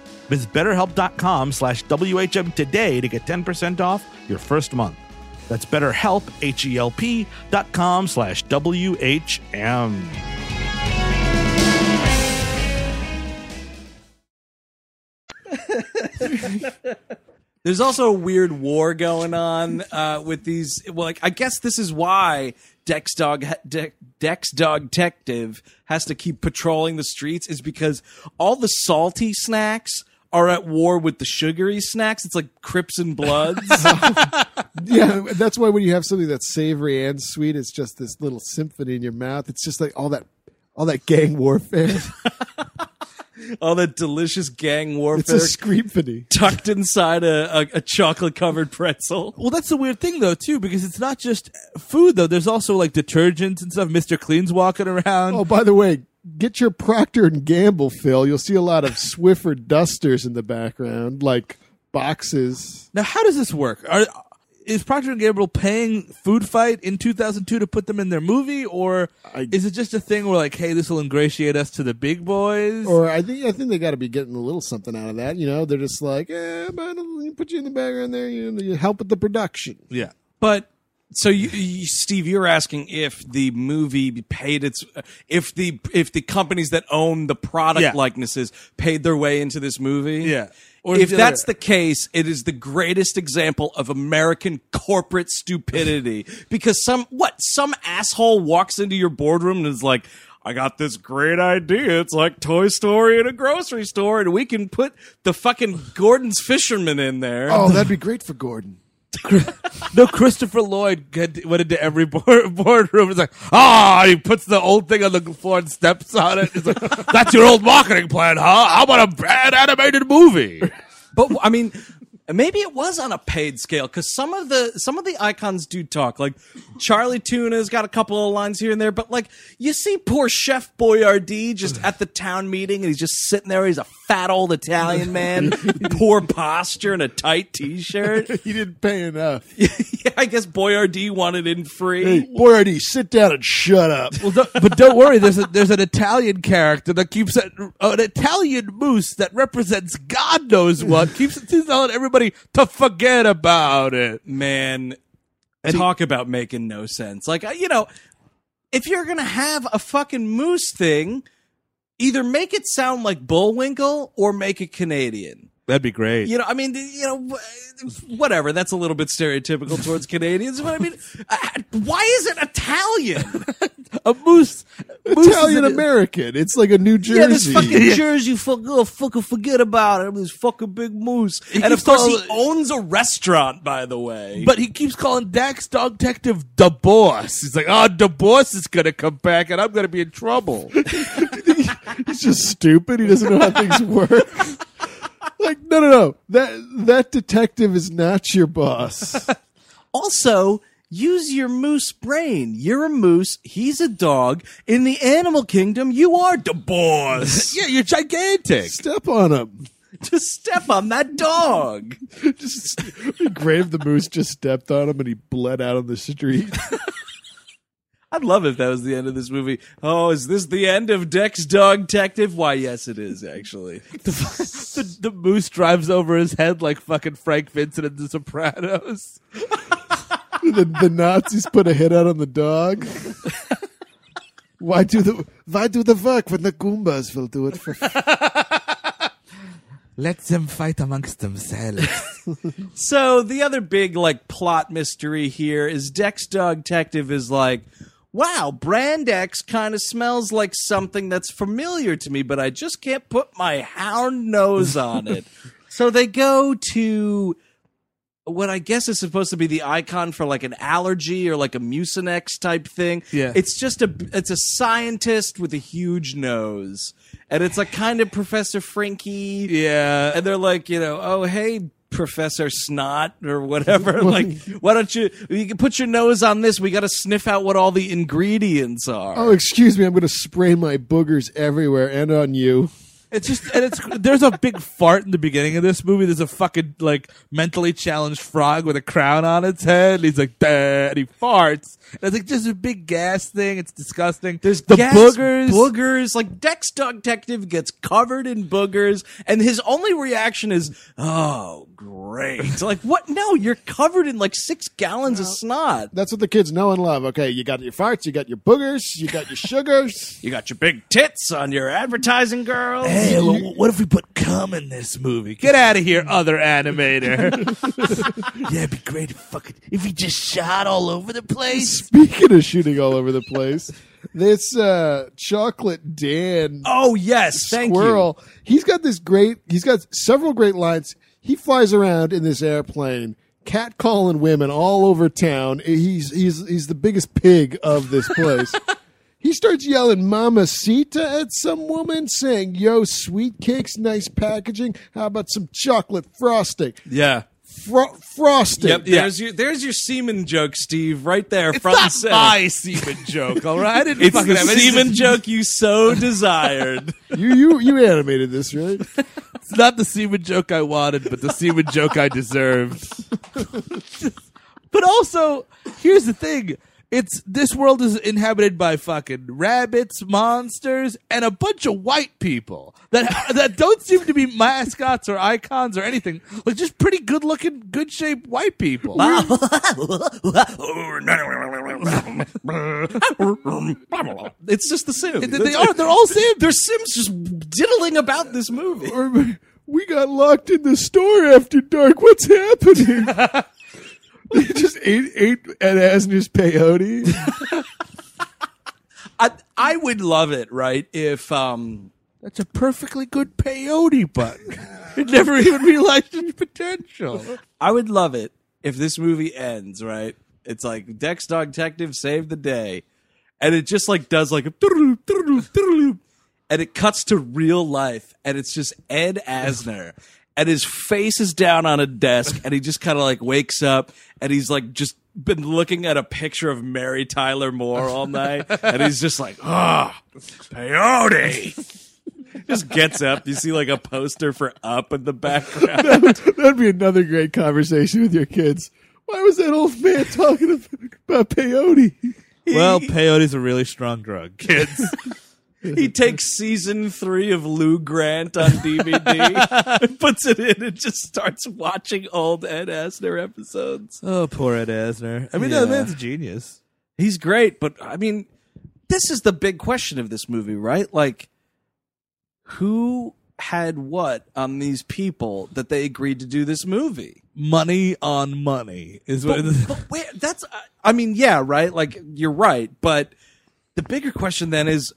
Visit betterhelp.com slash WHM today to get 10% off your first month. That's betterhelp, H-E-L-P dot com slash W-H-M. <laughs> There's also a weird war going on uh, with these. Well, like I guess this is why Dex Dog De- Dex Dog Detective has to keep patrolling the streets is because all the salty snacks are at war with the sugary snacks. It's like Crips and Bloods. <laughs> Yeah, that's why when you have something that's savory and sweet, it's just this little symphony in your mouth. It's just like all that, all that gang warfare. <laughs> all that delicious gang warfare. It's warfare a screamphony. tucked inside a, a, a chocolate covered pretzel. Well, that's the weird thing, though, too, because it's not just food, though. There's also like detergents and stuff. Mr. Clean's walking around. Oh, by the way, get your Procter and Gamble fill. You'll see a lot of Swiffer dusters in the background, like boxes. Now, how does this work? Are is Procter and Gamble paying Foodfight in 2002 to put them in their movie, or I- is it just a thing where like, hey, this will ingratiate us to the big boys? Or I think I think they got to be getting a little something out of that. You know, they're just like, eh, but I'll put you in the background there. You, know, you help with the production. yeah, But so you, you, Steve, you're asking if the movie paid its, if the if the companies that own the product Yeah. likenesses paid their way into this movie. Yeah. Or Or if the that's other- the case, it is the greatest example of American corporate stupidity. because some what some asshole walks into your boardroom and is like. I got this great idea. It's like Toy Story in a grocery store, and we can put the fucking Gorton's Fisherman in there. Oh, that'd be great for Gordon. <laughs> no, Christopher Lloyd went into every board, <laughs> boardroom. It's like, ah, he puts the old thing on the floor and steps on it. It's like, that's your old marketing plan, huh? How about a bad animated movie? But I mean, maybe it was on a paid scale because some of the some of the icons do talk. Like Charlie Tuna's got a couple of lines here and there, but like you see poor Chef Boyardee just at the town meeting and he's just sitting there. He's a fat old Italian <laughs> man, poor posture and a tight t-shirt. <laughs> He didn't pay enough. <laughs> yeah, I guess Boyardee wanted in free. Hey, Boyardee, sit down and shut up. Well, don't, but don't worry. There's a, there's an Italian character that keeps it, an Italian moose that represents God knows what keeps telling everybody to forget about it. man talk about making no sense like you know if you're gonna have a fucking moose thing either make it sound like bullwinkle or make it canadian That'd be great. you know i mean you know whatever that's a little bit stereotypical towards canadians but i mean why is it italian <laughs> a moose, moose Italian American. It's like a New Jersey. yeah this fucking jersey fuck, oh, fucking forget about it this fucking big moose and of keeps course he owns a restaurant by the way But he keeps calling Dax Dog Detective the boss. He's like, ah, oh, the boss is going to come back and I'm going to be in trouble. <laughs> He's just stupid. He doesn't know how things work. <laughs> Like, no, no, no. That that detective is not your boss. <laughs> Also, use your moose brain. You're a moose. He's a dog. In the animal kingdom, you are the boss. <laughs> yeah, you're gigantic. Step on him. Just step on that dog. <laughs> Just Grave the moose just stepped on him and he bled out on the street. I'd love if that was the end of this movie. Oh, is this the end of Dex Dog Detective? Why, yes, it is actually. <laughs> the, the moose drives over his head like fucking Frank Vincent in The Sopranos. <laughs> the, the Nazis put a hit out on the dog. <laughs> Why do the why do the work when the Goombas will do it for Let them fight amongst themselves. So the other big like plot mystery here is Dex Dog Detective is like, wow, Brand X kind of smells like something that's familiar to me, but I just can't put my hound nose on it. <laughs> so they go to what I guess is supposed to be the icon for like an allergy or like a mucinex type thing. Yeah. It's just a it's a scientist with a huge nose. And it's like kind of Professor Frankie. yeah. And they're like, you know, oh hey, Professor Snot or whatever. <laughs> like, why don't you you can put your nose on this? We got to sniff out what all the ingredients are. Oh, excuse me, I'm going to spray my boogers everywhere and on you. It's just and it's there's a big fart in the beginning of this movie. There's a fucking like mentally challenged frog with a crown on its head. And he's like, "Duh," and he farts. And it's like just a big gas thing. It's disgusting. There's the gas, boogers. boogers. Like Dex Dog Detective gets covered in boogers, and his only reaction is, "Oh, great!" <laughs> like, what? No, you're covered in like six gallons of snot. That's what the kids know and love. Okay, you got your farts, you got your boogers, you got your sugars. <laughs> You got your big tits on your advertising, girls. Hey, well, what if we put cum in this movie? Get out of here, other animator. <laughs> yeah, it'd be great if fucking if he just shot all over the place. Speaking of shooting all over the place, this uh, chocolate Dan Oh yes, thank squirrel, he's got this great. He's got several great lines. He flies around in this airplane, catcalling women all over town. He's he's he's the biggest pig of this place. <laughs> he starts yelling "Mamacita" at some woman, saying, "Yo, sweet cakes, nice packaging. How about some chocolate frosting? Yeah. Fro- frosting." Yep. There's your there's your semen joke, Steve, right there, It's front and not center. my semen joke, all right? I didn't It's the have any- semen joke you so <laughs> desired. You you you animated this, right? It's not the semen joke I wanted, but the semen joke I deserved. <laughs> but also, here's the thing. It's this world is inhabited by fucking rabbits, monsters, and a bunch of white people that <laughs> that don't seem to be mascots or icons or anything. Like just pretty good looking, good shaped white people. <laughs> it's just the Sims. They- they are. They're all Sims. They're Sims just diddling about this movie. <laughs> We got locked in the store after dark. What's happening? <laughs> they just ate ate Ed Asner's peyote. <laughs> I I would love it, right? If um That's a perfectly good peyote button. <laughs> it never even realized its potential. I would love it if this movie ends, right? It's like Dex Dog Detective saved the day. And it just like does like a and it cuts to real life and it's just Ed Asner and his face is down on a desk and he just kind of like wakes up and he's like just been looking at a picture of Mary Tyler Moore all night and he's just like, "Ah, peyote." <laughs> just gets up. You see like a poster for Up in the background. <laughs> That'd be another great conversation with your kids. Why was that old man talking about peyote? Well, peyote's a really strong drug, kids. <laughs> He takes season three of Lou Grant on DVD, and <laughs> puts it in, and just starts watching old Ed Asner episodes. oh, poor Ed Asner. I mean, Yeah. that man's a genius. He's great, but I mean, this is the big question of this movie, right? Like, who had what on these people that they agreed to do this movie? Money on money is what. But, but where, that's, I mean, yeah, right. Like you're right, but the bigger question then is,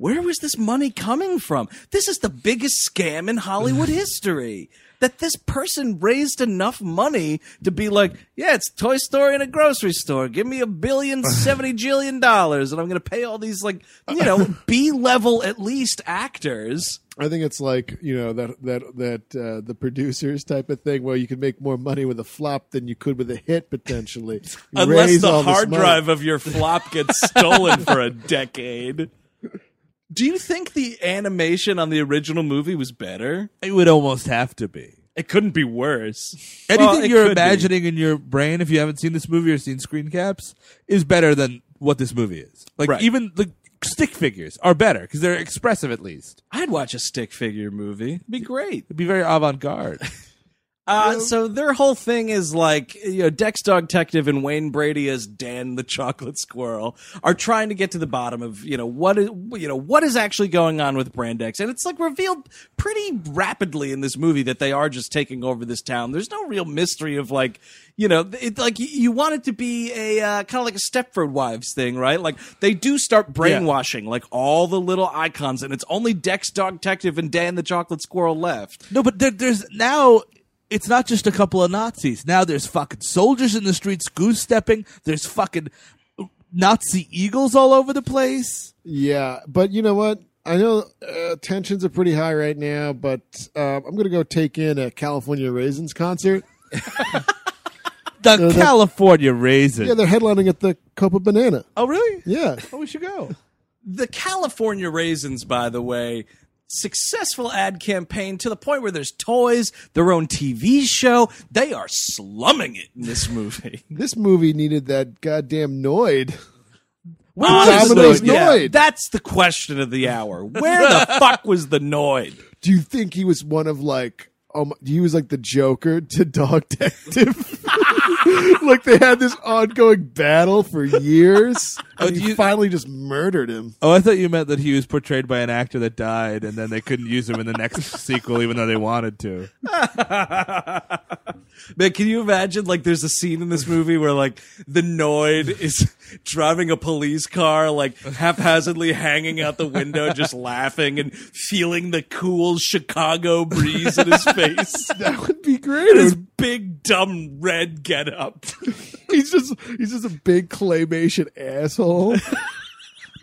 where was this money coming from? This is the biggest scam in Hollywood <laughs> history. that this person raised enough money to be like, yeah, it's Toy Story in a grocery store. Give me a billion, <laughs> seventy jillion dollars, and I'm going to pay all these like you know <laughs> B level at least actors. I think it's like you know that that that uh, the producers type of thing where you can make more money with a flop than you could with a hit potentially. Unless raise the hard drive of your flop gets stolen for a decade. Do you think the animation on the original movie was better? It would almost have to be. It couldn't be worse. Anything Well, you're could be. imagining in your brain, if you haven't seen this movie or seen screen caps, is better than what this movie is. Like Right. even the stick figures are better because they're expressive at least. I'd watch a stick figure movie. It'd be great. It'd be very avant-garde. <laughs> Uh, so their whole thing is like, you know, Dex Dog Detective and Wayne Brady as Dan the Chocolate Squirrel are trying to get to the bottom of, you know, what is, you know, what is actually going on with Brand X. And it's like revealed pretty rapidly in this movie that they are just taking over this town. There's no real mystery of like, you know, it, like you- want it to be a uh, kind of like a Stepford Wives thing, right? Like they do start brainwashing like all the little icons, and it's only Dex Dog Detective and Dan the Chocolate Squirrel left. no, but there, there's now. It's not just a couple of Nazis. Now there's fucking soldiers in the streets goose stepping. There's fucking Nazi eagles all over the place. Yeah, but you know what? I know uh, tensions are pretty high right now, but uh, I'm going to go take in a California Raisins concert. <laughs> The that- California Raisins. Yeah, they're headlining at the Copa Banana. oh, really? Yeah. Oh, we should go. the California Raisins, by the way, successful ad campaign to the point where there's toys, their own TV show. They are slumming it in this movie. <laughs> This movie needed that goddamn Noid. Where was Domino's Noid. yeah, that's the question of the hour. Where the <laughs> fuck was the Noid? Do you think he was one of like, um, he was like the Joker to Dog Detective? <laughs> like they had this ongoing battle for years, oh, and Oh, do he you- finally just murdered him. Oh, I thought you meant that he was portrayed by an actor that died, and then they couldn't use him in the next <laughs> sequel, even though they wanted to. <laughs> Man, can you imagine? Like, there's a scene in this movie where, like, the Noid is <laughs> driving a police car, like, haphazardly hanging out the window, just <laughs> laughing and feeling the cool Chicago breeze in his face. <laughs> That would be great. His big, dumb red get up. he's just he's just a big claymation asshole.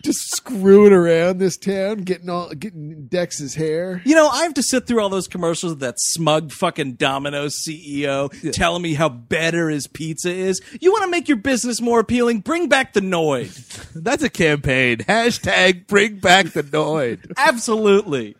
Just screwing around this town, getting all getting Dex's hair. You know, I have to sit through all those commercials with that smug fucking Domino's CEO telling me how better his pizza is. You want to make your business more appealing? Bring back the Noid. <laughs> That's a campaign. Hashtag bring back the Noid. Absolutely.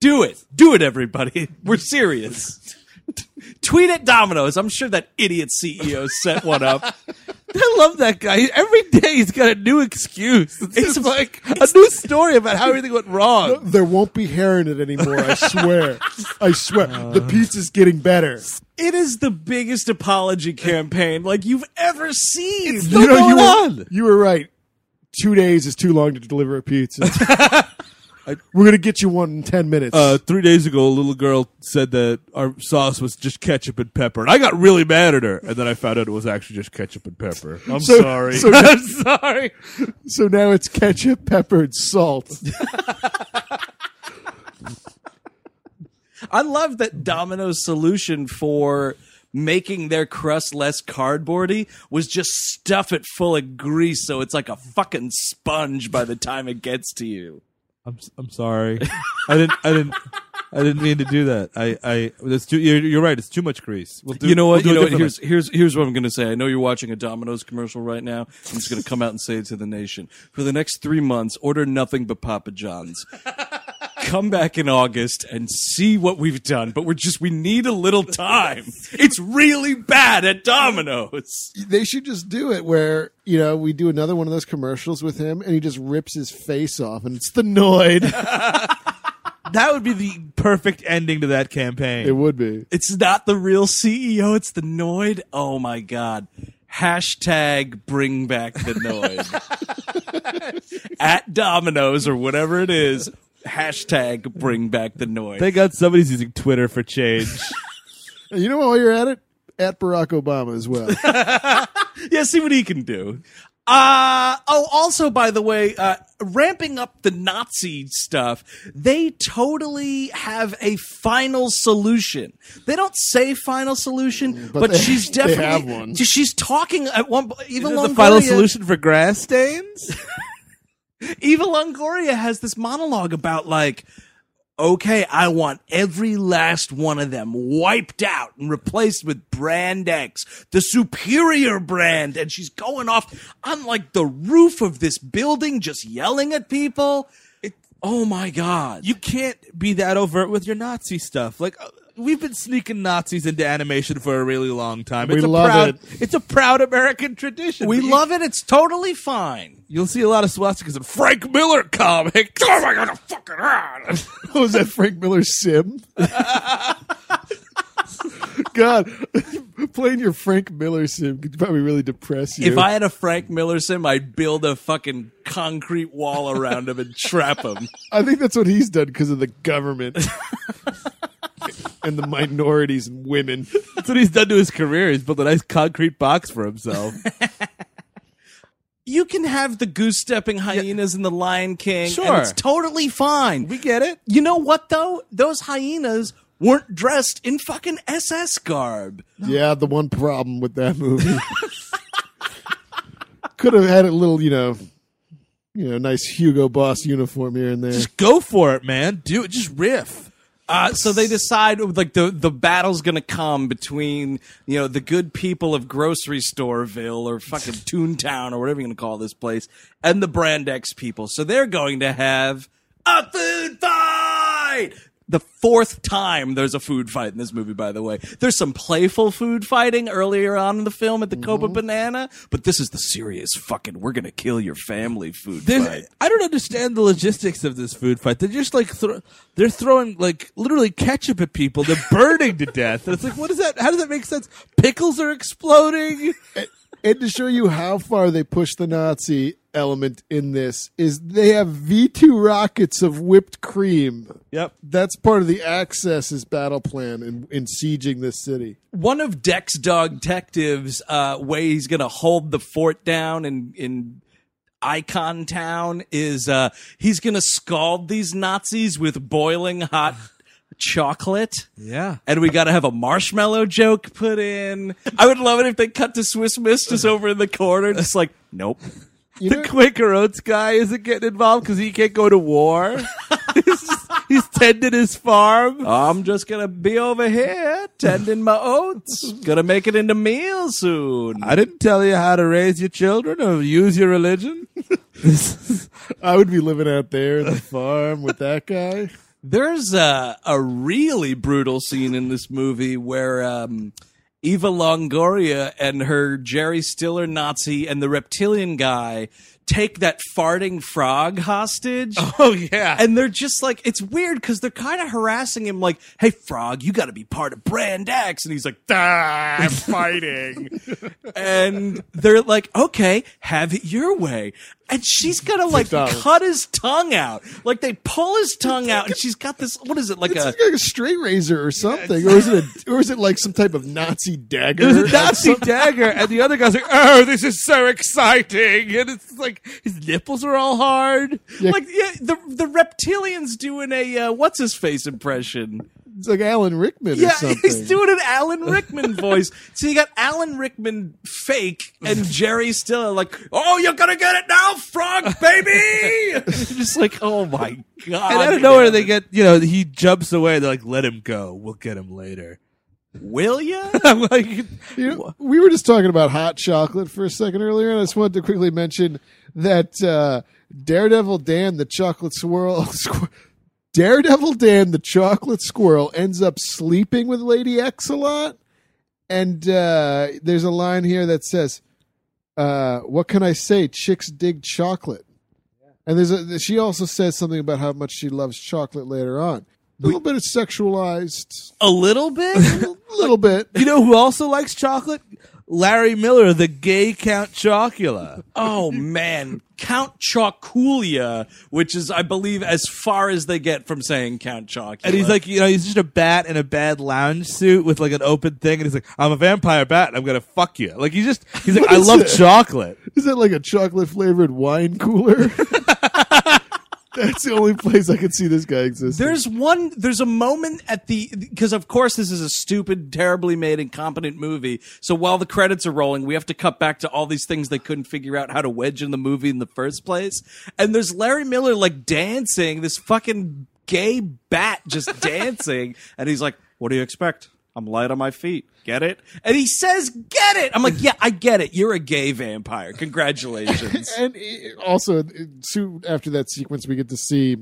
Do it. Do it, everybody. We're serious. <laughs> Tweet at Domino's. I'm sure that idiot CEO set one up. <laughs> I love that guy. Every day he's got a new excuse. It's, It's just like <laughs> a new story about how everything went wrong. There won't be hair in it anymore. I swear. I swear. the pizza's getting better. It is the biggest apology campaign like you've ever seen. Still you know, going you were, on. you were right. Two days is too long to deliver a pizza. We're gonna get you one in ten minutes. Uh, three days ago, a little girl said that our sauce was just ketchup and pepper, and I got really mad at her. And then I found out it was actually just ketchup and pepper. I'm So- sorry. so- <laughs> I'm sorry. so now it's ketchup, pepper, and salt. <laughs> I love that Domino's solution for making their crust less cardboardy was just stuff it full of grease so it's like a fucking sponge by the time it gets to you. I'm I'm sorry. I didn't I didn't I didn't mean to do that. I I that's too. You're, you're right. It's too much grease. We'll do, you know what? we'll you know what? Here's here's here's what I'm going to say. I know you're watching a Domino's commercial right now. I'm just going to come out and say it to the nation. For the next three months, order nothing but Papa John's. Come back in August and see what we've done. But we're just we need a little time. <laughs> It's really bad at Domino's. they should just do it where you know we do another one of those commercials with him, and he just rips his face off, and it's the Noid. <laughs> that would be the perfect ending to that campaign. it would be. It's not the real CEO. It's the Noid. Oh my god. Hashtag bring back the Noid. <laughs> At Domino's or whatever it is. Hashtag bring back the noise. Thank God somebody's using Twitter for change. <laughs> You know while you're at it, at Barack Obama as well. <laughs> yeah, see what he can do. Uh oh. Also, by the way, uh, ramping up the Nazi stuff, they totally have a final solution. They don't say final solution, but, they- she's they definitely have one. She's talking at one. even Is it the final solution for grass stains? <laughs> Eva Longoria has this monologue about like. Okay, I want every last one of them wiped out and replaced with brand X, the superior brand. And she's going off on like the roof of this building, just yelling at people. It, oh my God. you can't be that overt with your Nazi stuff. Like uh, we've been sneaking Nazis into animation for a really long time. We it's a love proud, it. It's a proud American tradition. we You- love it. It's totally fine. You'll see a lot of swastikas in Frank Miller comics. Oh my god, fucking <laughs> hard. was that Frank Miller sim? <laughs> God, <laughs> playing your Frank Miller sim could probably really depress you. If I had a Frank Miller sim, I'd build a fucking concrete wall around him and trap him. I think that's what he's done because of the government <laughs> and the minorities and women. That's what he's done to his career. He's built a nice concrete box for himself. <laughs> You can have the goose stepping hyenas in the Lion King. Sure. And it's totally fine. we get it. You know what though? Those hyenas weren't dressed in fucking SS garb. Yeah, the one problem with that movie <laughs> could have had a little, you know, you know, nice Hugo Boss uniform here and there. Just go for it, man. Do it. Just riff. Uh, so they decide like the the battle's gonna come between you know the good people of Grocery Storeville or fucking <laughs> Toontown or whatever you're gonna call this place and the Brand X people. So they're going to have a food fight. The fourth time there's a food fight in this movie, by the way. There's some playful food fighting earlier on in the film at the Copa mm-hmm. Banana, but this is the serious fucking we're gonna kill your family food There's, fight. I don't understand the logistics of this food fight. They're just like thro- they're throwing like literally ketchup at people. They're burning to death. And it's like, what is that? How does that make sense? Pickles are exploding. <laughs> and to show you how far they push the Nazi element in this is they have V2 rockets of whipped cream. Yep. That's part of the Axis's battle plan in, in sieging this city. one of Dex Dog Detective's uh, way he's going to hold the fort down in in Icon Town is uh, he's going to scald these Nazis with boiling hot <laughs> chocolate. Yeah. And we got to have a marshmallow joke put in. I would love it if they cut to Swiss Miss just over in the corner, just like, nope. You The know, Quaker Oats guy isn't getting involved because he can't go to war. <laughs> he's, just, he's tending his farm. I'm just gonna be over here tending my oats. Gonna make it into meal soon. I didn't tell you how to raise your children or use your religion. <laughs> I would be living out there in the farm with that guy. There's a, a really brutal scene in this movie where um, Eva Longoria and her Jerry Stiller Nazi and the reptilian guy take that farting frog hostage. <laughs> Oh yeah. And they're just like, it's weird because they're kind of harassing him, like, hey, Frog, you got to be part of Brand X. And he's like, ah, I'm <laughs> fighting. and they're like, okay, have it your way. And she's going to like cut his tongue out. Like they pull his tongue out and <laughs> she's got this, what is it, like It's a. like a straight razor or something, or is it a, or is it like some type of Nazi dagger? It was a Nazi dagger, and the other guy's like, <laughs> "Oh, this is so exciting!" And it's like his nipples are all hard. Yeah. Like yeah, the the reptilians doing a uh, what's his face impression. It's like Alan Rickman or Yeah, something. he's doing an Alan Rickman <laughs> voice. So you got Alan Rickman fake and Jerry Stiller like, oh, you're gonna get it now, frog baby. <laughs> Just like, oh my god! And out of nowhere, they get you know he jumps away. They're like, "Let him go. We'll get him later." will you? <laughs> I'm like, You know, we were just talking about hot chocolate for a second earlier, and I just wanted to quickly mention that uh, Daredevil Dan, the chocolate swirl, squ- Daredevil Dan, the chocolate squirrel, ends up sleeping with Lady X a lot. And uh, there's a line here that says, uh, "What can I say? Chicks dig chocolate." And there's a, she also says something about how much she loves chocolate later on. A little bit of sexualized, A little bit. <laughs> a little bit. you know who also likes chocolate? Larry Miller, the gay Count Chocula. Oh man, Count Chocula, which is, I believe, as far as they get from saying Count Chocula. And he's like, you know, he's just a bat in a bad lounge suit with like an open thing, and he's like, "I'm a vampire bat, and I'm gonna fuck you." Like he just, he's like, What "I is love it? chocolate." Is that like a chocolate flavored wine cooler? <laughs> That's the only place I could see this guy exist. There's one. There's a moment at the because of course this is a stupid, terribly made, incompetent movie. So while the credits are rolling, we have to cut back to all these things they couldn't figure out how to wedge in the movie in the first place. And there's Larry Miller like dancing, this fucking gay bat just <laughs> dancing, and he's like, "What do you expect? I'm light on my feet. Get it?" And he says, "Get it." I'm like, "Yeah, I get it. You're a gay vampire. Congratulations." <laughs> and uh, also, uh, soon after that sequence, we get to see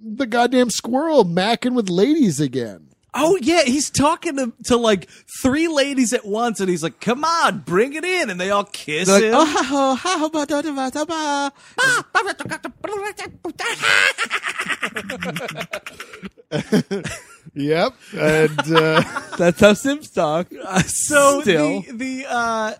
the goddamn squirrel macking with ladies again. Oh yeah, he's talking to, to like three ladies at once, and he's like, "Come on, bring it in," and they all kiss They're like, him. "Oh, ha, ha, ha, ha, ba, da, da, ba, da, ba." <laughs> Yep, and uh, <laughs> That's how Sims talk. <laughs> so Still. the the uh,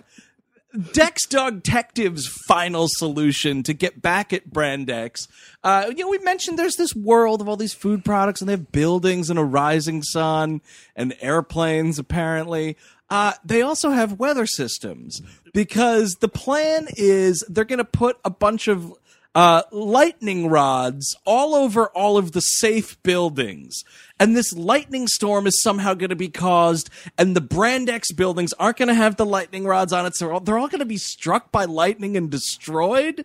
Dex Dog Detective's final solution to get back at Brand X. Uh, you know, we mentioned there's this world of all these food products, and they have buildings and a rising sun and airplanes. Apparently, uh, they also have weather systems because the plan is they're going to put a bunch of uh, lightning rods all over all of the safe buildings. And this lightning storm is somehow going to be caused, and the Brand X buildings aren't going to have the lightning rods on it, so they're all, they're all going to be struck by lightning and destroyed.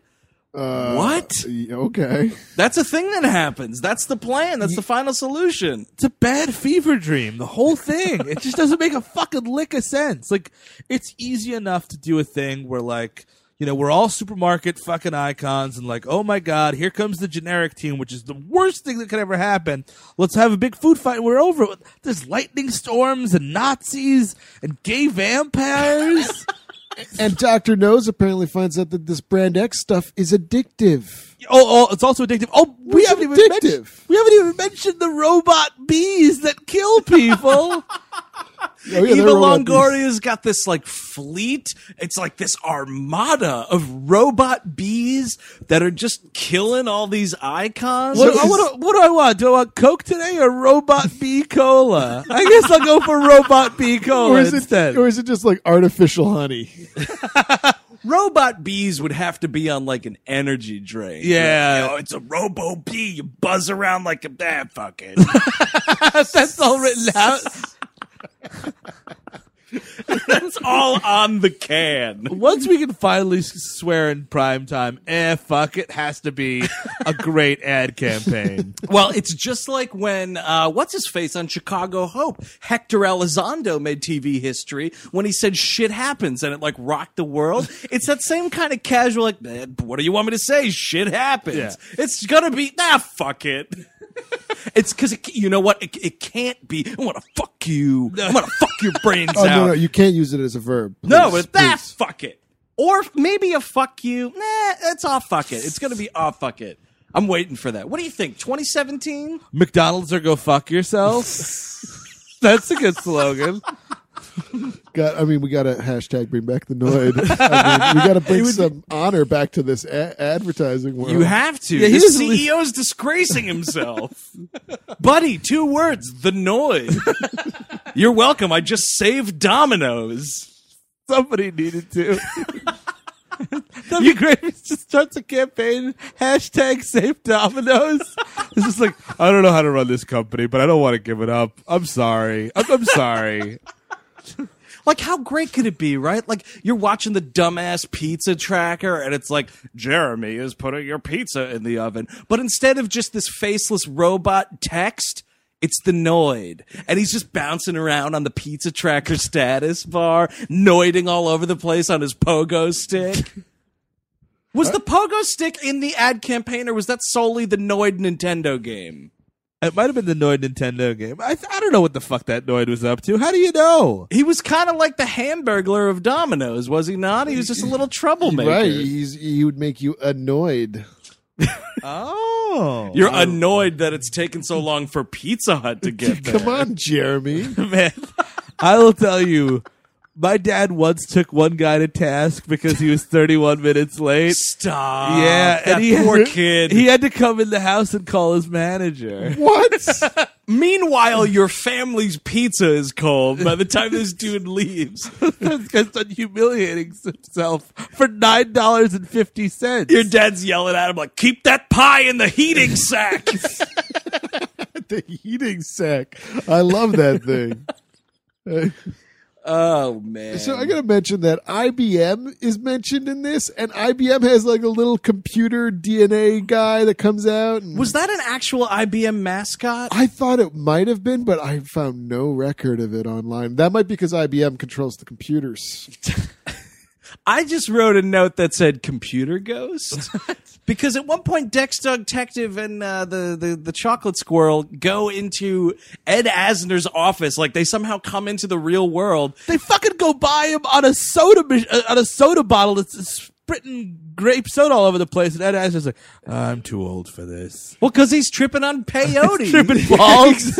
uh, what? Okay, That's a thing that happens. That's the plan. That's the final solution. It's a bad fever dream. The whole thing. it just doesn't make a fucking lick of sense. Like, it's easy enough to do a thing where, like, you know, we're all supermarket fucking icons and like, oh my god, here comes the generic team, which is the worst thing that could ever happen. Let's have a big food fight and we're over it. There's lightning storms and Nazis and gay vampires. <laughs> and Doctor Nose apparently finds out that this Brand X stuff is addictive. oh, oh, it's also addictive. Oh, we What's haven't even mentioned we haven't even mentioned the robot bees that kill people. <laughs> Oh, <laughs> yeah, Eva they're robot beasts. Longoria's got this like fleet. It's like this armada of robot bees that are just killing all these icons. What, what, do- what do I want? Do I want Coke today or Robot Bee Cola? I guess I'll go for Robot Bee <laughs> Cola Or is, instead. it, or is it just like artificial honey? <laughs> Robot bees would have to be on like an energy drink. Yeah. You know, it's a robo bee. You buzz around like a ah, fucking. That's all written out. <laughs> That's all on the can. Once we can finally swear in prime time, eh, fuck it, has to be a great ad campaign. <laughs> Well, it's just like when uh, what's his face on Chicago Hope, Hector Elizondo made TV history when he said "shit happens" and it like rocked the world. <laughs> it's that same kind of casual, like, "Eh, what do you want me to say? Shit happens. Yeah. It's gonna be ah, fuck it. It's because it, you know what? It, it can't be. I want to fuck you. I want to fuck your <laughs> brains Oh out. no, no, you can't use it as a verb. No, but that's fuck it. Or maybe a fuck you. Nah, it's off fuck it. It's gonna be off fuck it. I'm waiting for that. What do you think? 2017? McDonald's or go fuck yourselves. <laughs> That's a good slogan. Got, I mean, we got to hashtag bring back the Noid. <laughs> I mean, we got to bring some honor back to this a- advertising world. You have to. Yeah, he the doesn't leave- disgracing himself. <laughs> Buddy, two words. The Noid. <laughs> You're welcome. I just saved Domino's. Somebody needed to. That'd be great if he just starts a campaign. Hashtag save Domino's. It's just like, I don't know how to run this company, but I don't want to give it up. I'm sorry. I'm, I'm sorry. Like, how great could it be, right? Like, you're watching the dumbass pizza tracker, and it's like, Jeremy is putting your pizza in the oven. But instead of just this faceless robot text, it's the Noid. And he's just bouncing around on the pizza tracker <laughs> status bar, noiding all over the place on his pogo stick. Was the pogo stick in the ad campaign, or was that solely the Noid Nintendo game? It might have been the Noid Nintendo game. I, I don't know what the fuck that Noid was up to. How do you know? He was kind of like the Hamburglar of Domino's, was he not? He was just a little <laughs> troublemaker. right. He's, he would make you annoyed. <laughs> Oh. You're annoyed that it's taken so long for Pizza Hut to get <laughs> there. Come on, Jeremy. man. I will tell you, My dad once took one guy to task because he was 31 minutes late. Stop. yeah, that and he poor had, kid. He had to come in the house and call his manager. What? <laughs> Meanwhile, your family's pizza is cold by the time this dude leaves. this guy's done humiliating himself for nine dollars and fifty cents. Your dad's yelling at him like, "Keep that pie in the heating <laughs> sack." <laughs> the heating sack. I love that thing. Oh man. So I got to mention that IBM is mentioned in this, and IBM has like a little computer DNA guy that comes out. And was that an actual IBM mascot? I thought it might have been, but I found no record of it online. That might be because IBM controls the computers. <laughs> I just wrote a note that said "computer ghost" <laughs> because at one point Dex Detective and uh, the, the the chocolate squirrel go into Ed Asner's office, like they somehow come into the real world. They fucking go by him on a soda uh, on a soda bottle that's spritting grape soda all over the place, and Ed Asner's like, "I'm too old for this." Well, because he's tripping on peyote. <laughs> Tripping <laughs> balls.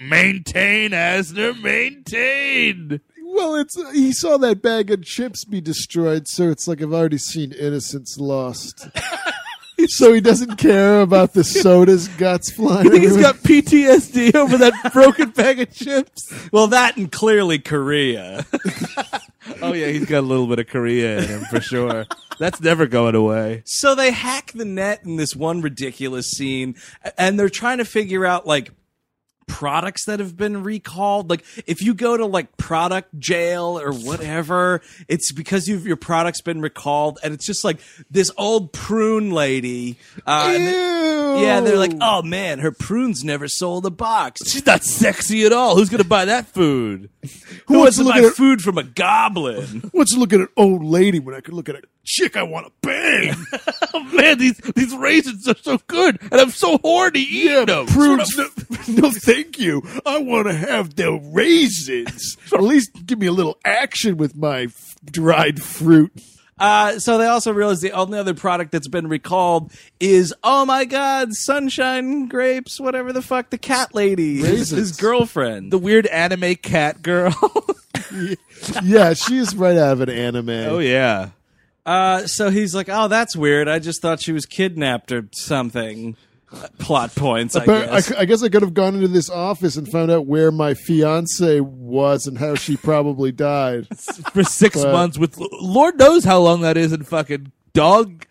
maintain, Asner, maintain. Well, it's uh, he saw that bag of chips be destroyed, so it's like I've already seen Innocence Lost. <laughs> so he doesn't care about the soda's guts flying. You think he's got PTSD over that broken bag of chips. well, that and clearly Korea. <laughs> Oh yeah, he's got a little bit of Korea in him for sure. That's never going away. So they hack the net in this one ridiculous scene, and they're trying to figure out like products that have been recalled. Like if you go to like product jail or whatever, it's because you've, your product's been recalled, and it's just like this old prune lady. Uh, and they- yeah, they're like, oh man, her prunes never sold a box. She's not sexy at all. Who's gonna buy that food? Who wants wants to look buy at food from a goblin? What's to look at an old lady when I could look at a chick I want to bang? Oh <laughs> man, these these raisins are so good, and I'm so horny eating them. Prunes, no, <laughs> no, thank you. I want to have the raisins. <laughs> At least give me a little action with my f- dried fruit. Uh, so they also realize the only other product that's been recalled is, oh my god, sunshine grapes, whatever the fuck, the cat lady, his, his girlfriend. The weird anime cat girl. Yeah, she's right out of an anime. oh yeah. Uh, so he's like, oh, that's weird. I just thought she was kidnapped or something. Plot points, I But I, guess. I guess I could have gone into this office and found out where my fiance was and how she probably died. <laughs> For six But- months with Lord knows how long that is in fucking dog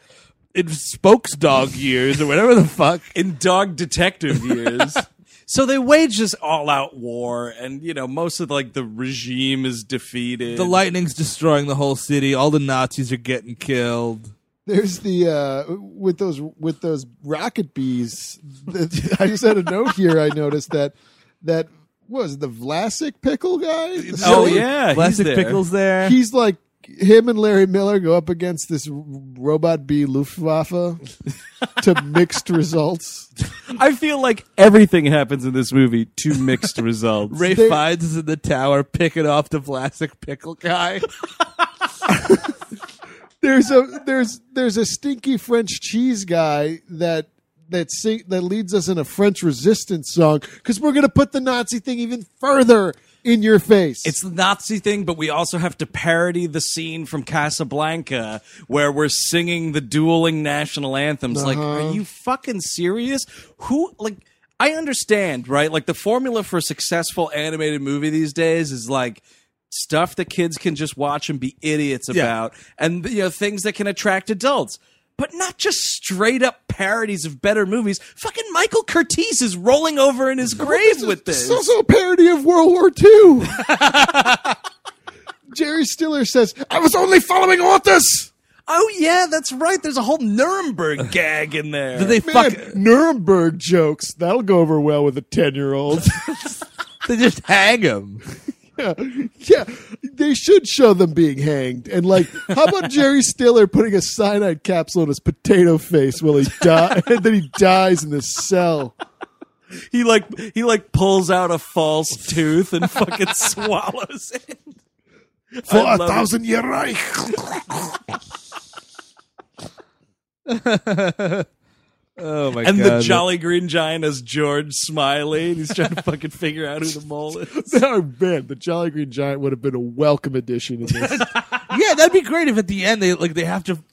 in spokes dog years or whatever the fuck. in dog detective years. <laughs> so they wage this all-out war, and you know most of like the regime is defeated. The lightning's destroying the whole city. All the Nazis are getting killed. There's the uh, with those with those rocket bees. the- I just had a note here. I noticed that that was the Vlasic pickle guy. The Oh yeah, he's Plastic there. pickles there. he's like him and Larry Miller go up against this robot bee Luftwaffe to mixed results. I feel like everything happens in this movie to mixed results. Ralph They- Fiennes is in the tower picking off the Vlasic pickle guy. <laughs> There's a there's there's a stinky French cheese guy that that sing, that leads us in a French resistance song because we're gonna put the Nazi thing even further in your face. It's the Nazi thing, but we also have to parody the scene from Casablanca where we're singing the dueling national anthems. Like, uh-huh. are you fucking serious? Who, like, I understand, right? Like, the formula for a successful animated movie these days is like stuff that kids can just watch and be idiots about, and, you know, things that can attract adults. But not just straight up parodies of better movies. Fucking Michael Curtiz is rolling over in his oh, grave with this. It's also a parody of World War II. <laughs> Jerry Stiller says, "I was only following orders." Oh yeah, that's right. There's a whole Nuremberg gag in there. Did they Man, fuck? Nuremberg jokes. That'll go over well with a ten-year-old. <laughs> They just hang him. Yeah, <laughs> yeah, they should show them being hanged. And like, how about Jerry Stiller putting a cyanide capsule in his potato face while he die, <laughs> and then he dies in the cell. he like he like pulls out a false tooth and fucking <laughs> swallows it. For I a love it. thousand year Reich. Oh my and god! And the Jolly Green Giant as George Smiley. and He's trying to fucking figure out who the mole is. <laughs> oh man, the Jolly Green Giant would have been a welcome addition in this. <laughs> yeah, that'd be great if at the end they like they have to.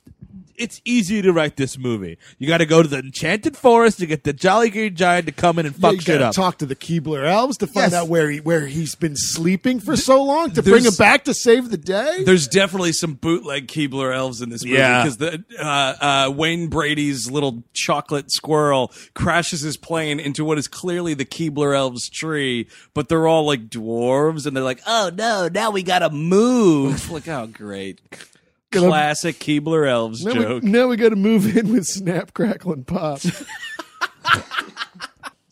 It's easy to write this movie. You got to go to the enchanted forest to get the Jolly Green Giant to come in and Yeah, fuck you shit up. talk to the Keebler elves to find Yes. out where he where he's been sleeping for so long to bring him back to save the day. There's definitely some bootleg Keebler elves in this movie Yeah. because the uh, uh, Wayne Brady's little chocolate squirrel crashes his plane into what is clearly the Keebler elves tree, but they're all like dwarves, and they're like, "Oh no, now we gotta move!" <laughs> like, oh great, Gonna- classic Keebler elves now joke. we, now we got to move in with Snap, Crackle, and Pop. <laughs>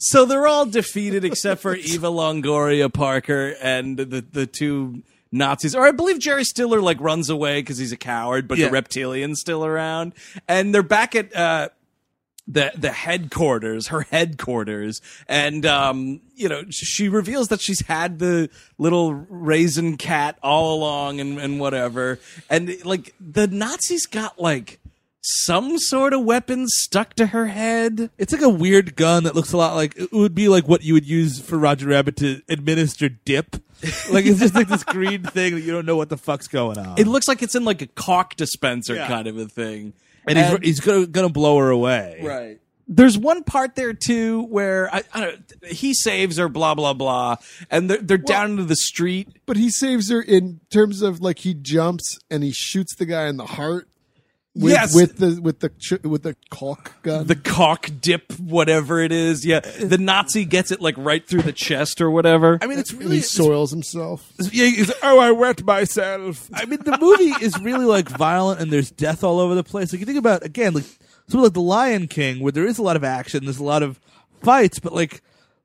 So they're all defeated except for <laughs> Eva Longoria Parker and the the two Nazis. Or I believe Jerry Stiller like runs away because he's a coward, but Yeah. the reptilian's still around. And they're back at uh the the headquarters, her headquarters, and um, you know, she reveals that she's had the little raisin cat all along and, and whatever. And like the Nazis got like some sort of weapon stuck to her head. It's like a weird gun that looks a lot like it would be like what you would use for Roger Rabbit to administer dip. like it's just like this green thing that you don't know what the fuck's going on. It looks like it's in like a cock dispenser Yeah. kind of a thing. And he's, he's gonna gonna blow her away. right. There's one part there too where I, I don't. He saves her, blah blah blah, and they're they're down into the street. but he saves her in terms of like he jumps and he shoots the guy in the heart. With, Yes. with the with the ch- with the caulk gun. The caulk dip, whatever it is, yeah. The Nazi gets it like right through the chest or whatever. I mean, it's and really he soils himself. Yeah, he's oh, I wet myself. I mean, the movie is really like violent and there's death all over the place. Like you think about again, like sort of like the Lion King, where there is a lot of action, there's a lot of fights, but like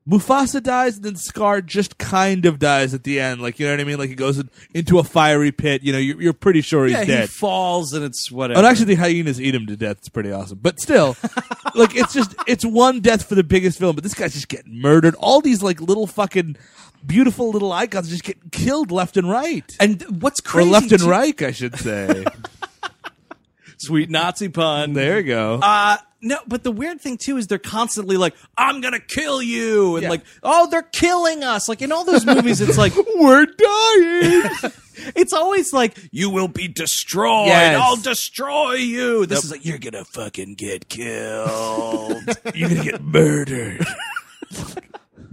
Mufasa dies and then Scar just kind of dies at the end. Like you know what I mean? Like he goes in, into a fiery pit. You know, you're, you're pretty sure he's dead. yeah, he falls and it's whatever. And actually, the hyenas eat him to death. It's pretty awesome. But still, <laughs> like it's just it's one death for the biggest film. But this guy's just getting murdered. All these like little fucking beautiful little icons just getting killed left and right. and what's Or crazy? left and too- right, I should say. <laughs> Sweet Nazi pun. there you go. Uh no, but the weird thing too is they're constantly like, "I'm gonna kill you," and Yeah. like, "Oh, they're killing us!" Like in all those movies, it's like <laughs> We're dying. <laughs> it's always like, "You will be destroyed. Yes. I'll destroy you." This is like, "You're gonna fucking get killed. <laughs> You're gonna get murdered.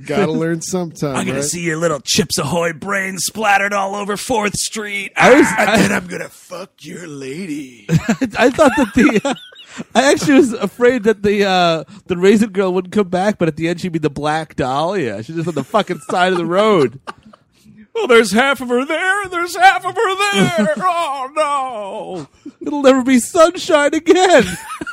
Gotta learn sometime. I'm gonna right? see your little Chips Ahoy brain splattered all over Fourth Street." I was- Ah, I- and then I'm gonna fuck your lady. I thought that the. I actually was afraid that the uh, the raisin girl wouldn't come back, but at the end she'd be the black dahlia. She's just on the fucking side of the road. <laughs> well, there's half of her there, and there's half of her there. <laughs> oh no! It'll never be sunshine again. <laughs>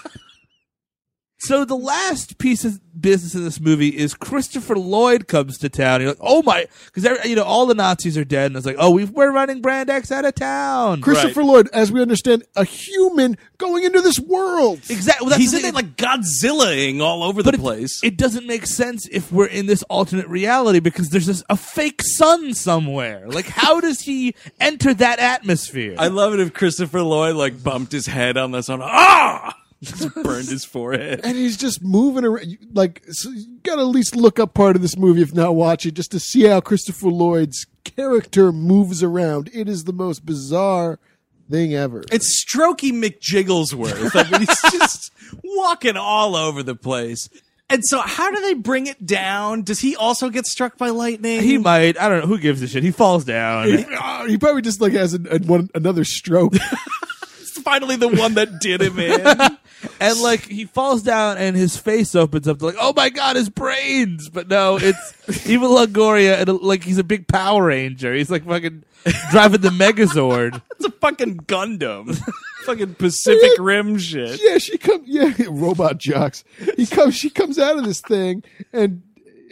so the last piece of business in this movie is Christopher Lloyd comes to town. You're like, oh my, because you know all the Nazis are dead, and it's like, oh, we we're running Brand X out of town. Christopher Lloyd, as we understand, a human going into this world. exactly. Well, that's He's the in thing. it like Godzillaing all over but the it- place. It, doesn't make sense if we're in this alternate reality because there's this a fake sun somewhere. Like, how <laughs> does he enter that atmosphere? I love it if Christopher Lloyd like bumped his head on this one. Ah! <laughs> Just burned his forehead. and he's just moving around. Like, so you gotta at least look up part of this movie if not watch it, just to see how Christopher Lloyd's character moves around. It is the most bizarre thing ever. It's Strokey McJigglesworth. I mean, he's <laughs> just walking all over the place. And so, how do they bring it down? Does he also get struck by lightning? he might. I don't know. Who gives a shit? He falls down. Ah, he probably just like has an, an, one, another stroke. <laughs> It's finally the one that did him in. And like he falls down and his face opens up to like oh my god his brains but no it's <laughs> Eva Longoria and like he's a big power ranger he's like fucking driving the megazord <laughs> It's a fucking Gundam. <laughs> fucking Pacific Rim shit. yeah, she comes. Yeah, Robot Jox. He comes. She comes out of this thing and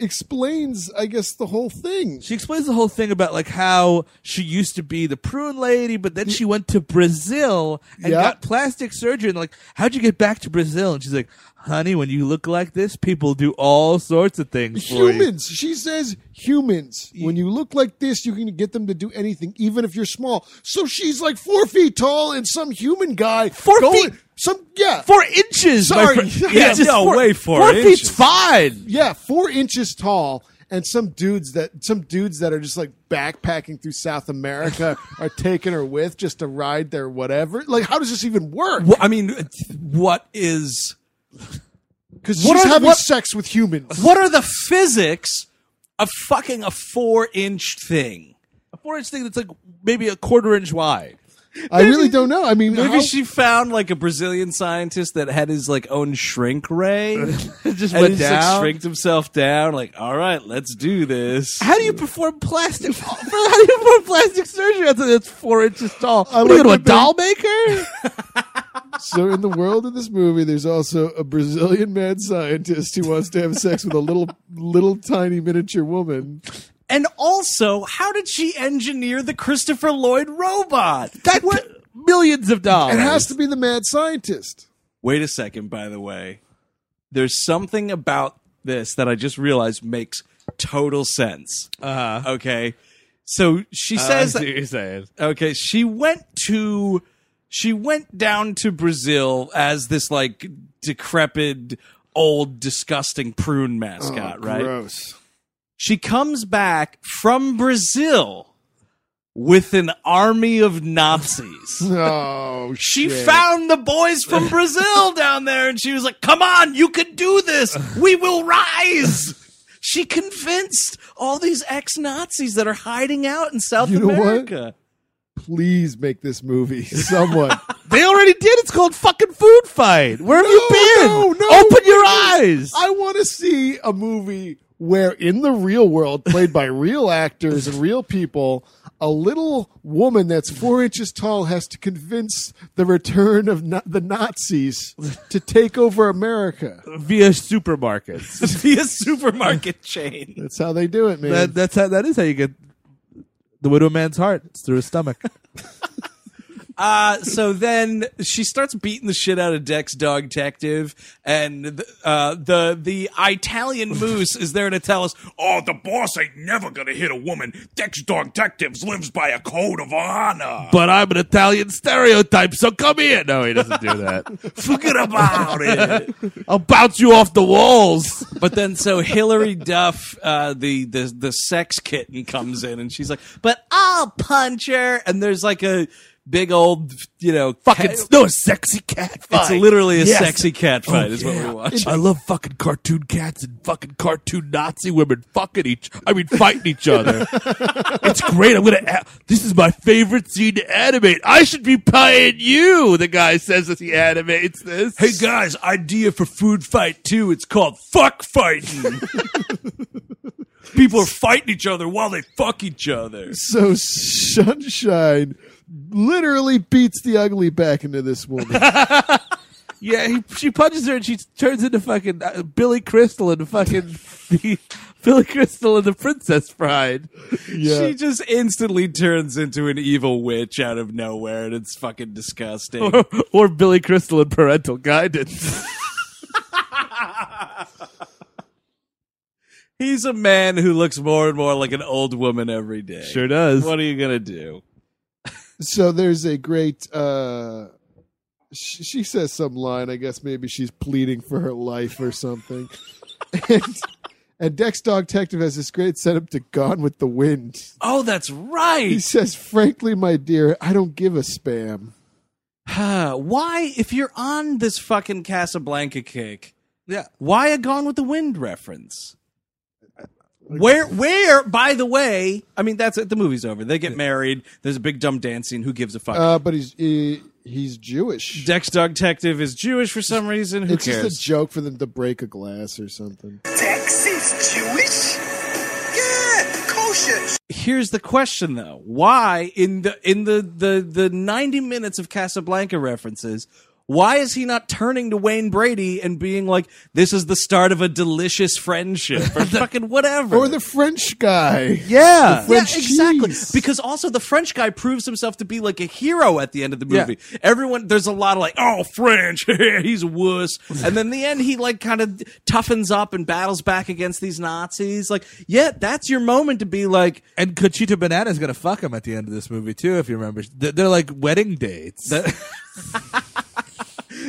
explains, I guess, the whole thing. she explains the whole thing about like how she used to be the prune lady but then she went to brazil and Yeah. got plastic surgery and like how'd you get back to brazil and she's like honey, when you look like this, people do all sorts of things for you. Humans. She says humans. When you look like this, you can get them to do anything, even if you're small. So she's like four feet tall, and some human guy Four going, feet? Some yeah, Four inches. my Sorry. friend. <laughs> Yeah, just no, four, way four Four inches. feet's fine. yeah, four inches tall. And some dudes that some dudes that are just like backpacking through South America <laughs> are taking her with just to ride their whatever. Like, how does this even work? Well, I mean, what is Because What she's are- having what- sex with humans. what are the physics of fucking a four inch thing? A four inch thing that's like maybe a quarter inch wide. I really don't know. I mean, Maybe how- she found like a Brazilian scientist that had his like own shrink ray. <laughs> Just and went he just like down. shrinked himself down. Like, all right, let's do this. How do you perform plastic? <laughs> how do you perform plastic surgery? That's, that's four inches tall. I what are you to a doll maker? <laughs> So in the world of this movie, there's also a Brazilian mad scientist who wants to have sex with a little, little tiny miniature woman. And also, how did she engineer the Christopher Lloyd robot? That millions of dollars. It has to be the mad scientist. Wait a second, by the way. There's something about this that I just realized makes total sense. Uh huh. Okay. So she says that you're saying. Okay, she went to she went down to Brazil as this like decrepit old disgusting prune mascot, right? Gross. She comes back from Brazil with an army of Nazis. <laughs> Oh, She shit. found the boys from Brazil down there and she was like, "Come on, you can do this. We will rise." She convinced all these ex-Nazis that are hiding out in South You know what? America. Please make this movie. <laughs> Someone. They already did. It's called fucking food fight. Where have you been? no, no, Open your eyes. I want to see a movie where, in the real world, played by real actors and real people, a little woman that's four inches tall has to convince the return of na- the Nazis to take over America. Via supermarkets. <laughs> Via supermarket chain. That's how they do it, man. that, that's how, that is how you get the widow man's heart. It's through his stomach. <laughs> Uh, so then she starts beating the shit out of Dex Dog Detective, and the, uh, the the Italian moose is there to tell us, Oh, the boss ain't never gonna hit a woman. Dex Dog Detectives lives by a code of honor. but I'm an Italian stereotype, so come here. No, he doesn't do that. <laughs> Forget about it. I'll bounce you off the walls. But then, so Hilary Duff, uh, the the the sex kitten, comes in, and she's like, "But I'll punch her." And there's like a big old, you know, Fucking cat- no sexy cat fight. It's literally a Yes. sexy cat oh, fight, Oh, is what we're watching. I love fucking cartoon cats and fucking cartoon Nazi women fucking each. I mean, fighting each other. <laughs> it's great. I'm gonna. A- this is my favorite scene to animate. I should be paying you. The guy says as he animates this. hey guys, idea for food fight too. It's called fuck fighting. <laughs> People are fighting each other while they fuck each other. so Sunshine literally beats the ugly back into this woman. <laughs> Yeah, he, she punches her and she turns into fucking uh, Billy Crystal and fucking <laughs> the Billy Crystal and the Princess Bride. Yeah. She just instantly turns into an evil witch out of nowhere, and it's fucking disgusting. or, or Billy Crystal and Parental Guidance. <laughs> He's a man who looks more and more like an old woman every day. Sure does. What are you gonna do? So there's a great uh she, she says some line i guess maybe she's pleading for her life or something <laughs> and and dex dog detective has this great setup to gone with the wind Oh, that's right. he says frankly my dear i don't give a spam why, if you're on this fucking Casablanca kick, Yeah. why a Gone with the Wind reference? Where, where? By the way, I mean that's it. The movie's over. They get married. There's a big dumb dance scene. Who gives a fuck? uh but he's he, he's jewish Dex Dog Detective is Jewish for some reason. Who it's cares? just a joke for them to break a glass or something Texas Jewish? Yeah, kosher. Here's the question though. Why in the in the the the 90 minutes of Casablanca references, Why is he not turning to Wayne Brady and being like, "This is the start of a delicious friendship," or <laughs> fucking whatever, Or the French guy. Yeah. The French yeah, exactly. cheese. Because also the French guy proves himself to be like a hero at the end of the movie. Everyone, there's a lot of like, oh, French, <laughs> he's a wuss. And then the end, he like kind of toughens up and battles back against these Nazis. Like, yeah, that's your moment to be like, And Conchita Banana's gonna fuck him at the end of this movie too, if you remember. They're they're like wedding dates. <laughs>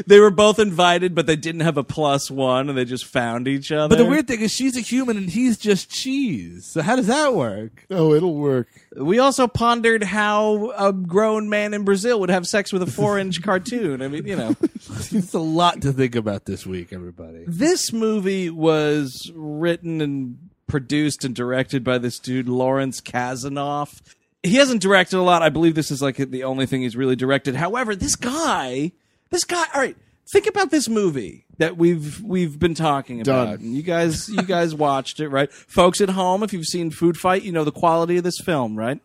they were both invited, but they didn't have a plus one and they just found each other. but the weird thing is, she's a human and he's just cheese. So how does that work? Oh, it'll work. we also pondered how a grown man in Brazil would have sex with a four inch <laughs> cartoon. I mean, you know. <laughs> It's a lot to think about this week, everybody. This movie was written and produced and directed by this dude Lawrence Kasanoff. He hasn't directed a lot. I believe this is like the only thing he's really directed. However, this guy, this guy, all right, think about this movie that we've we've been talking Done. about. And you guys you guys <laughs> watched it, right? Folks at home, if you've seen Food Fight, you know the quality of this film, right?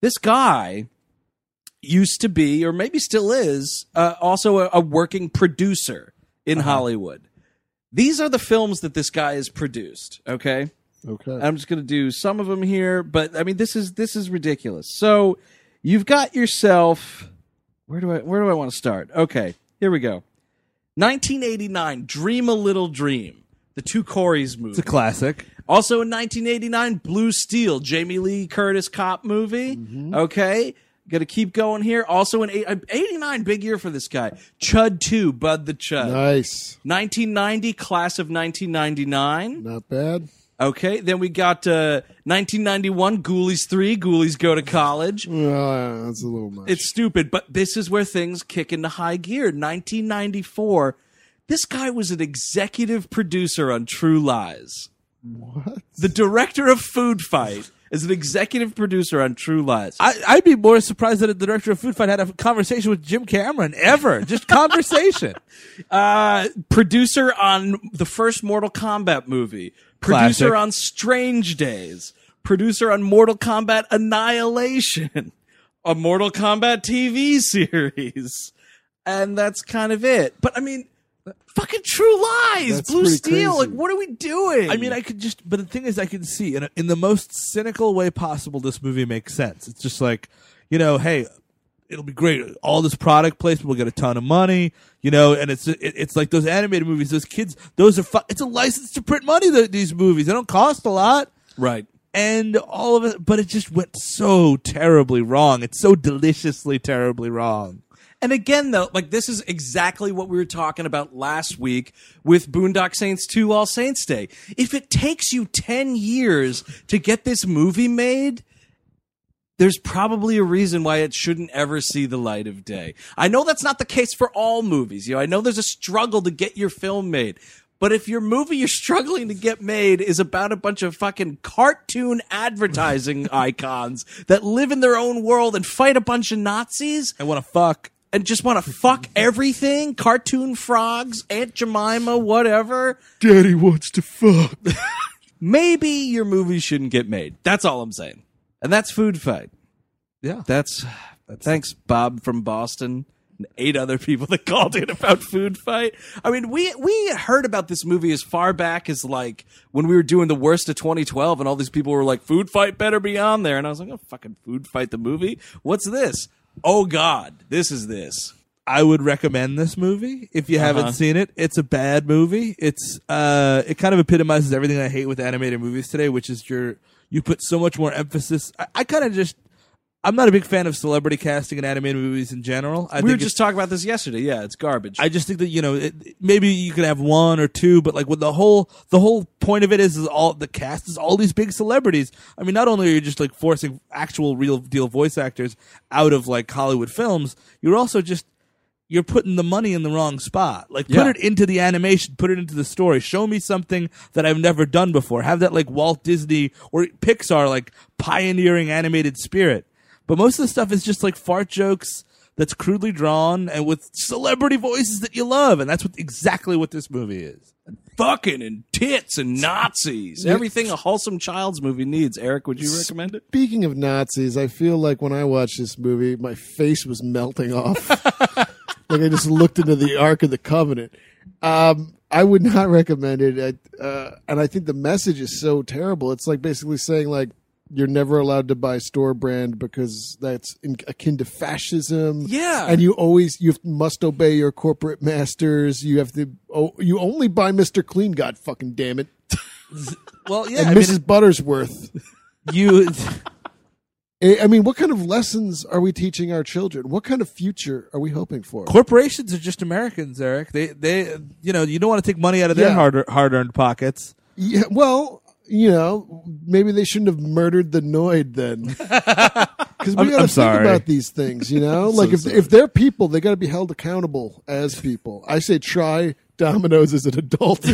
This guy used to be, or maybe still is, uh, also a, a working producer in Hollywood. These are the films that this guy has produced. Okay, Okay. I'm just gonna do some of them here, but I mean this is this is ridiculous. So you've got yourself. Where do I where do I want to start? Okay, here we go. 1989, Dream a Little Dream, the two Coreys movie. It's a classic. Also in 1989, Blue Steel, Jamie Lee Curtis cop movie. Okay. Gonna keep going here. Also in eight- uh, 89, big year for this guy. Chud 2, Bud the Chud. nice. 1990, Class of 1999. Not bad. Okay. Then we got uh, 1991, Ghoulies 3, Ghoulies Go to College. Well, that's a little much. It's stupid, but this is where things kick into high gear. 1994, this guy was an executive producer on True Lies. what? The director of Food Fight is an executive producer on True Lies. I, I'd be more surprised that the director of Food Fight had a conversation with Jim Cameron ever. Just conversation. <laughs> Uh, producer on the first Mortal Kombat movie. Producer Classic. on Strange Days. Producer on Mortal Kombat Annihilation. <laughs> A Mortal Kombat TV series. And that's kind of it. But I mean, fucking True Lies, That's Blue Steel. crazy. Like, what are we doing? I mean, I could just, but the thing is, I can see in, a, in the most cynical way possible, this movie makes sense. It's just like, you know, hey, it'll be great. All this product placement will get a ton of money, you know, and it's it, it's like those animated movies. Those kids, those are fu- it's a license to print money. The, these movies they don't cost a lot, right. and all of it, but it just went so terribly wrong. It's so deliciously terribly wrong. And again, though, like this is exactly what we were talking about last week with Boondock Saints 2 All Saints Day. If it takes you 10 years to get this movie made, there's probably a reason why it shouldn't ever see the light of day. I know that's not the case for all movies. You know, I know there's a struggle to get your film made. But if your movie you're struggling to get made is about a bunch of fucking cartoon advertising <laughs> icons that live in their own world and fight a bunch of Nazis, I want to fuck. and just want to fuck <laughs> everything cartoon frogs aunt jemima whatever Daddy wants to fuck. <laughs> maybe your movie shouldn't get made that's all i'm saying and that's food fight. Yeah, that's, thanks bob from boston. And eight other people that called in about food fight. I mean we we heard about this movie as far back as like when we were doing the worst of 2012 and all these people were like food fight better be on there. And i was like oh fucking food fight the movie? What's this? Oh god this is this. I would recommend this movie if you haven't Uh-huh. seen it. It's a bad movie. It's uh, it kind of epitomizes everything I hate with animated movies today, which is your you put so much more emphasis. I, I kind of just I'm not a big fan of celebrity casting in animated movies in general. I we were just talking about this yesterday yeah it's garbage I just think that you know it, maybe you could have one or two, but like with the whole the whole point of it is, is all the cast is all these big celebrities. I mean, not only are you just like forcing actual real deal voice actors out of like Hollywood films, you're also just you're putting the money in the wrong spot. Like put Yeah. it into the animation, put it into the story. Show me something that I've never done before. Have that like Walt Disney or Pixar like pioneering animated spirit. But most of the stuff is just like fart jokes that's crudely drawn and with celebrity voices that you love, and that's what exactly what this movie is. fucking and tits and Nazis. Everything a wholesome child's movie needs. Eric, would you recommend it? Speaking of Nazis, I feel like when I watched this movie, my face was melting off. <laughs> like I just looked into the Ark of the Covenant. Um, I would not recommend it. I, uh, and I think the message is so terrible. It's like basically saying like you're never allowed to buy store brand because that's in, akin to fascism. Yeah. and you always you must obey your corporate masters. You have to. Oh, you only buy Mister Clean. God fucking damn it. Well, yeah, and I mean, Mrs. Buttersworth. you. I I mean, what kind of lessons are we teaching our children? What kind of future are we hoping for? corporations are just Americans, Eric. They, they, you know, you don't want to take money out of their Yeah. hard, hard-earned pockets. Yeah, well, you know, maybe they shouldn't have murdered the Noid then. <laughs> Because we got to think sorry. about these things, you know. <laughs> like if if they're people, they got to be held accountable as people. I say try Domino's as an adult, <laughs>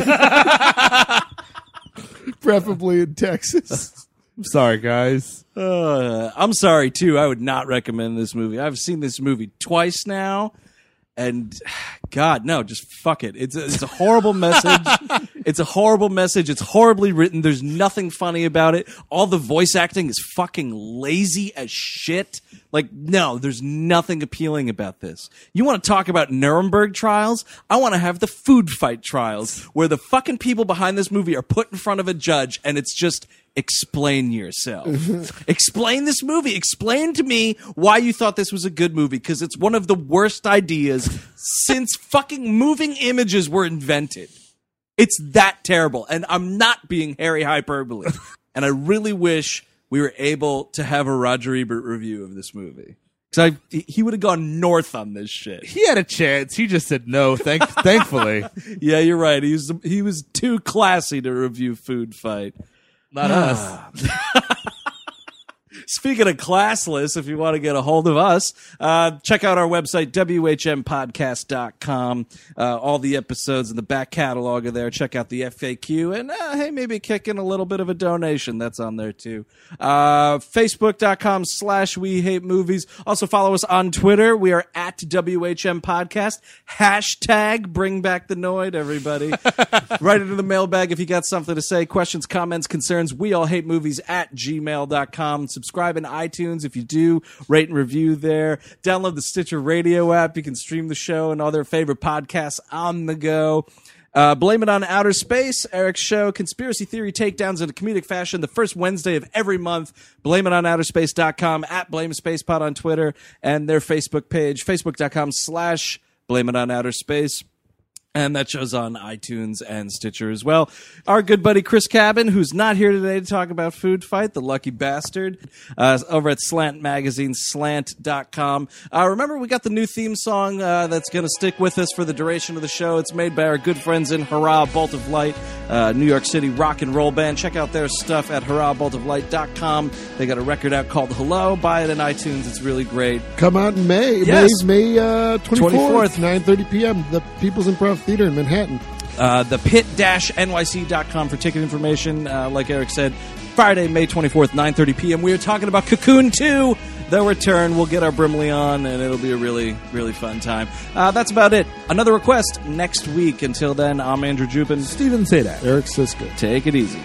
preferably in Texas. I'm sorry, guys. Uh, I'm sorry too. I would not recommend this movie. I've seen this movie twice now, and God, no, just fuck it. It's a, it's a horrible message. <laughs> It's a horrible message. It's horribly written. There's nothing funny about it. All the voice acting is fucking lazy as shit. Like, no, there's nothing appealing about this. You want to talk about Nuremberg trials? I want to have the food fight trials where the fucking people behind this movie are put in front of a judge and it's just explain yourself. <laughs> explain this movie. Explain to me why you thought this was a good movie because it's one of the worst ideas since fucking moving images were invented. It's that terrible. And I'm not being Harry hyperbole. <laughs> and I really wish we were able to have a Roger Ebert review of this movie. Because I he would have gone north on this shit. He had a chance. He just said no. Thank, <laughs> thankfully, Yeah, you're right. He was he was too classy to review Food Fight. not ah. us. <laughs> Speaking of classless, if you want to get a hold of us, uh, check out our website, WHMpodcast.com. Uh, all the episodes in the back catalog are there. Check out the FAQ and, uh, hey, maybe kick in a little bit of a donation. That's on there too. Uh, Facebook.com slash We Hate Movies. Also follow us on Twitter. We are at WHM Podcast. Hashtag Bring Back the Noid, everybody. <laughs> Write it in the mailbag if you got something to say. Questions, comments, concerns. We all hate movies at gmail.com. Subscribe in iTunes if you do. Rate and review there. Download the Stitcher Radio app. You can stream the show and other favorite podcasts on the go. Uh, Blame It on Outer Space, Eric's show, conspiracy theory takedowns in a comedic fashion the first Wednesday of every month. Blame It on OuterSpace.com, at Blame SpacePod on Twitter, and their Facebook page, Facebook.com slash Blame It on Outer Space. And that show's on iTunes and Stitcher as well. Our good buddy Chris Cabin, who's not here today to talk about Food Fight, the lucky bastard, uh, over at Slant Magazine, slant.com. Uh, remember, we got the new theme song uh, that's going to stick with us for the duration of the show. It's made by our good friends in Hurrah, Bolt of Light, uh, New York City rock and roll band. Check out their stuff at hurrahboltoflight.com. They got a record out called Hello. Buy it on iTunes. It's really great. Come out in May. Yes. May's May uh, 24th, 24th. 9.30 p.m. The People's Improv Theater in Manhattan. uh, the pit-nyc.com for ticket information. Uh, like Eric said, Friday, May 24th, 9.30 p.m. We are talking about Cocoon 2, The Return. We'll get our Brimley on, and it'll be a really, really fun time. Uh, that's about it. Another request next week. Until then, I'm Andrew Jupin. Stephen Sajdak. Eric Szyszka. Take it easy.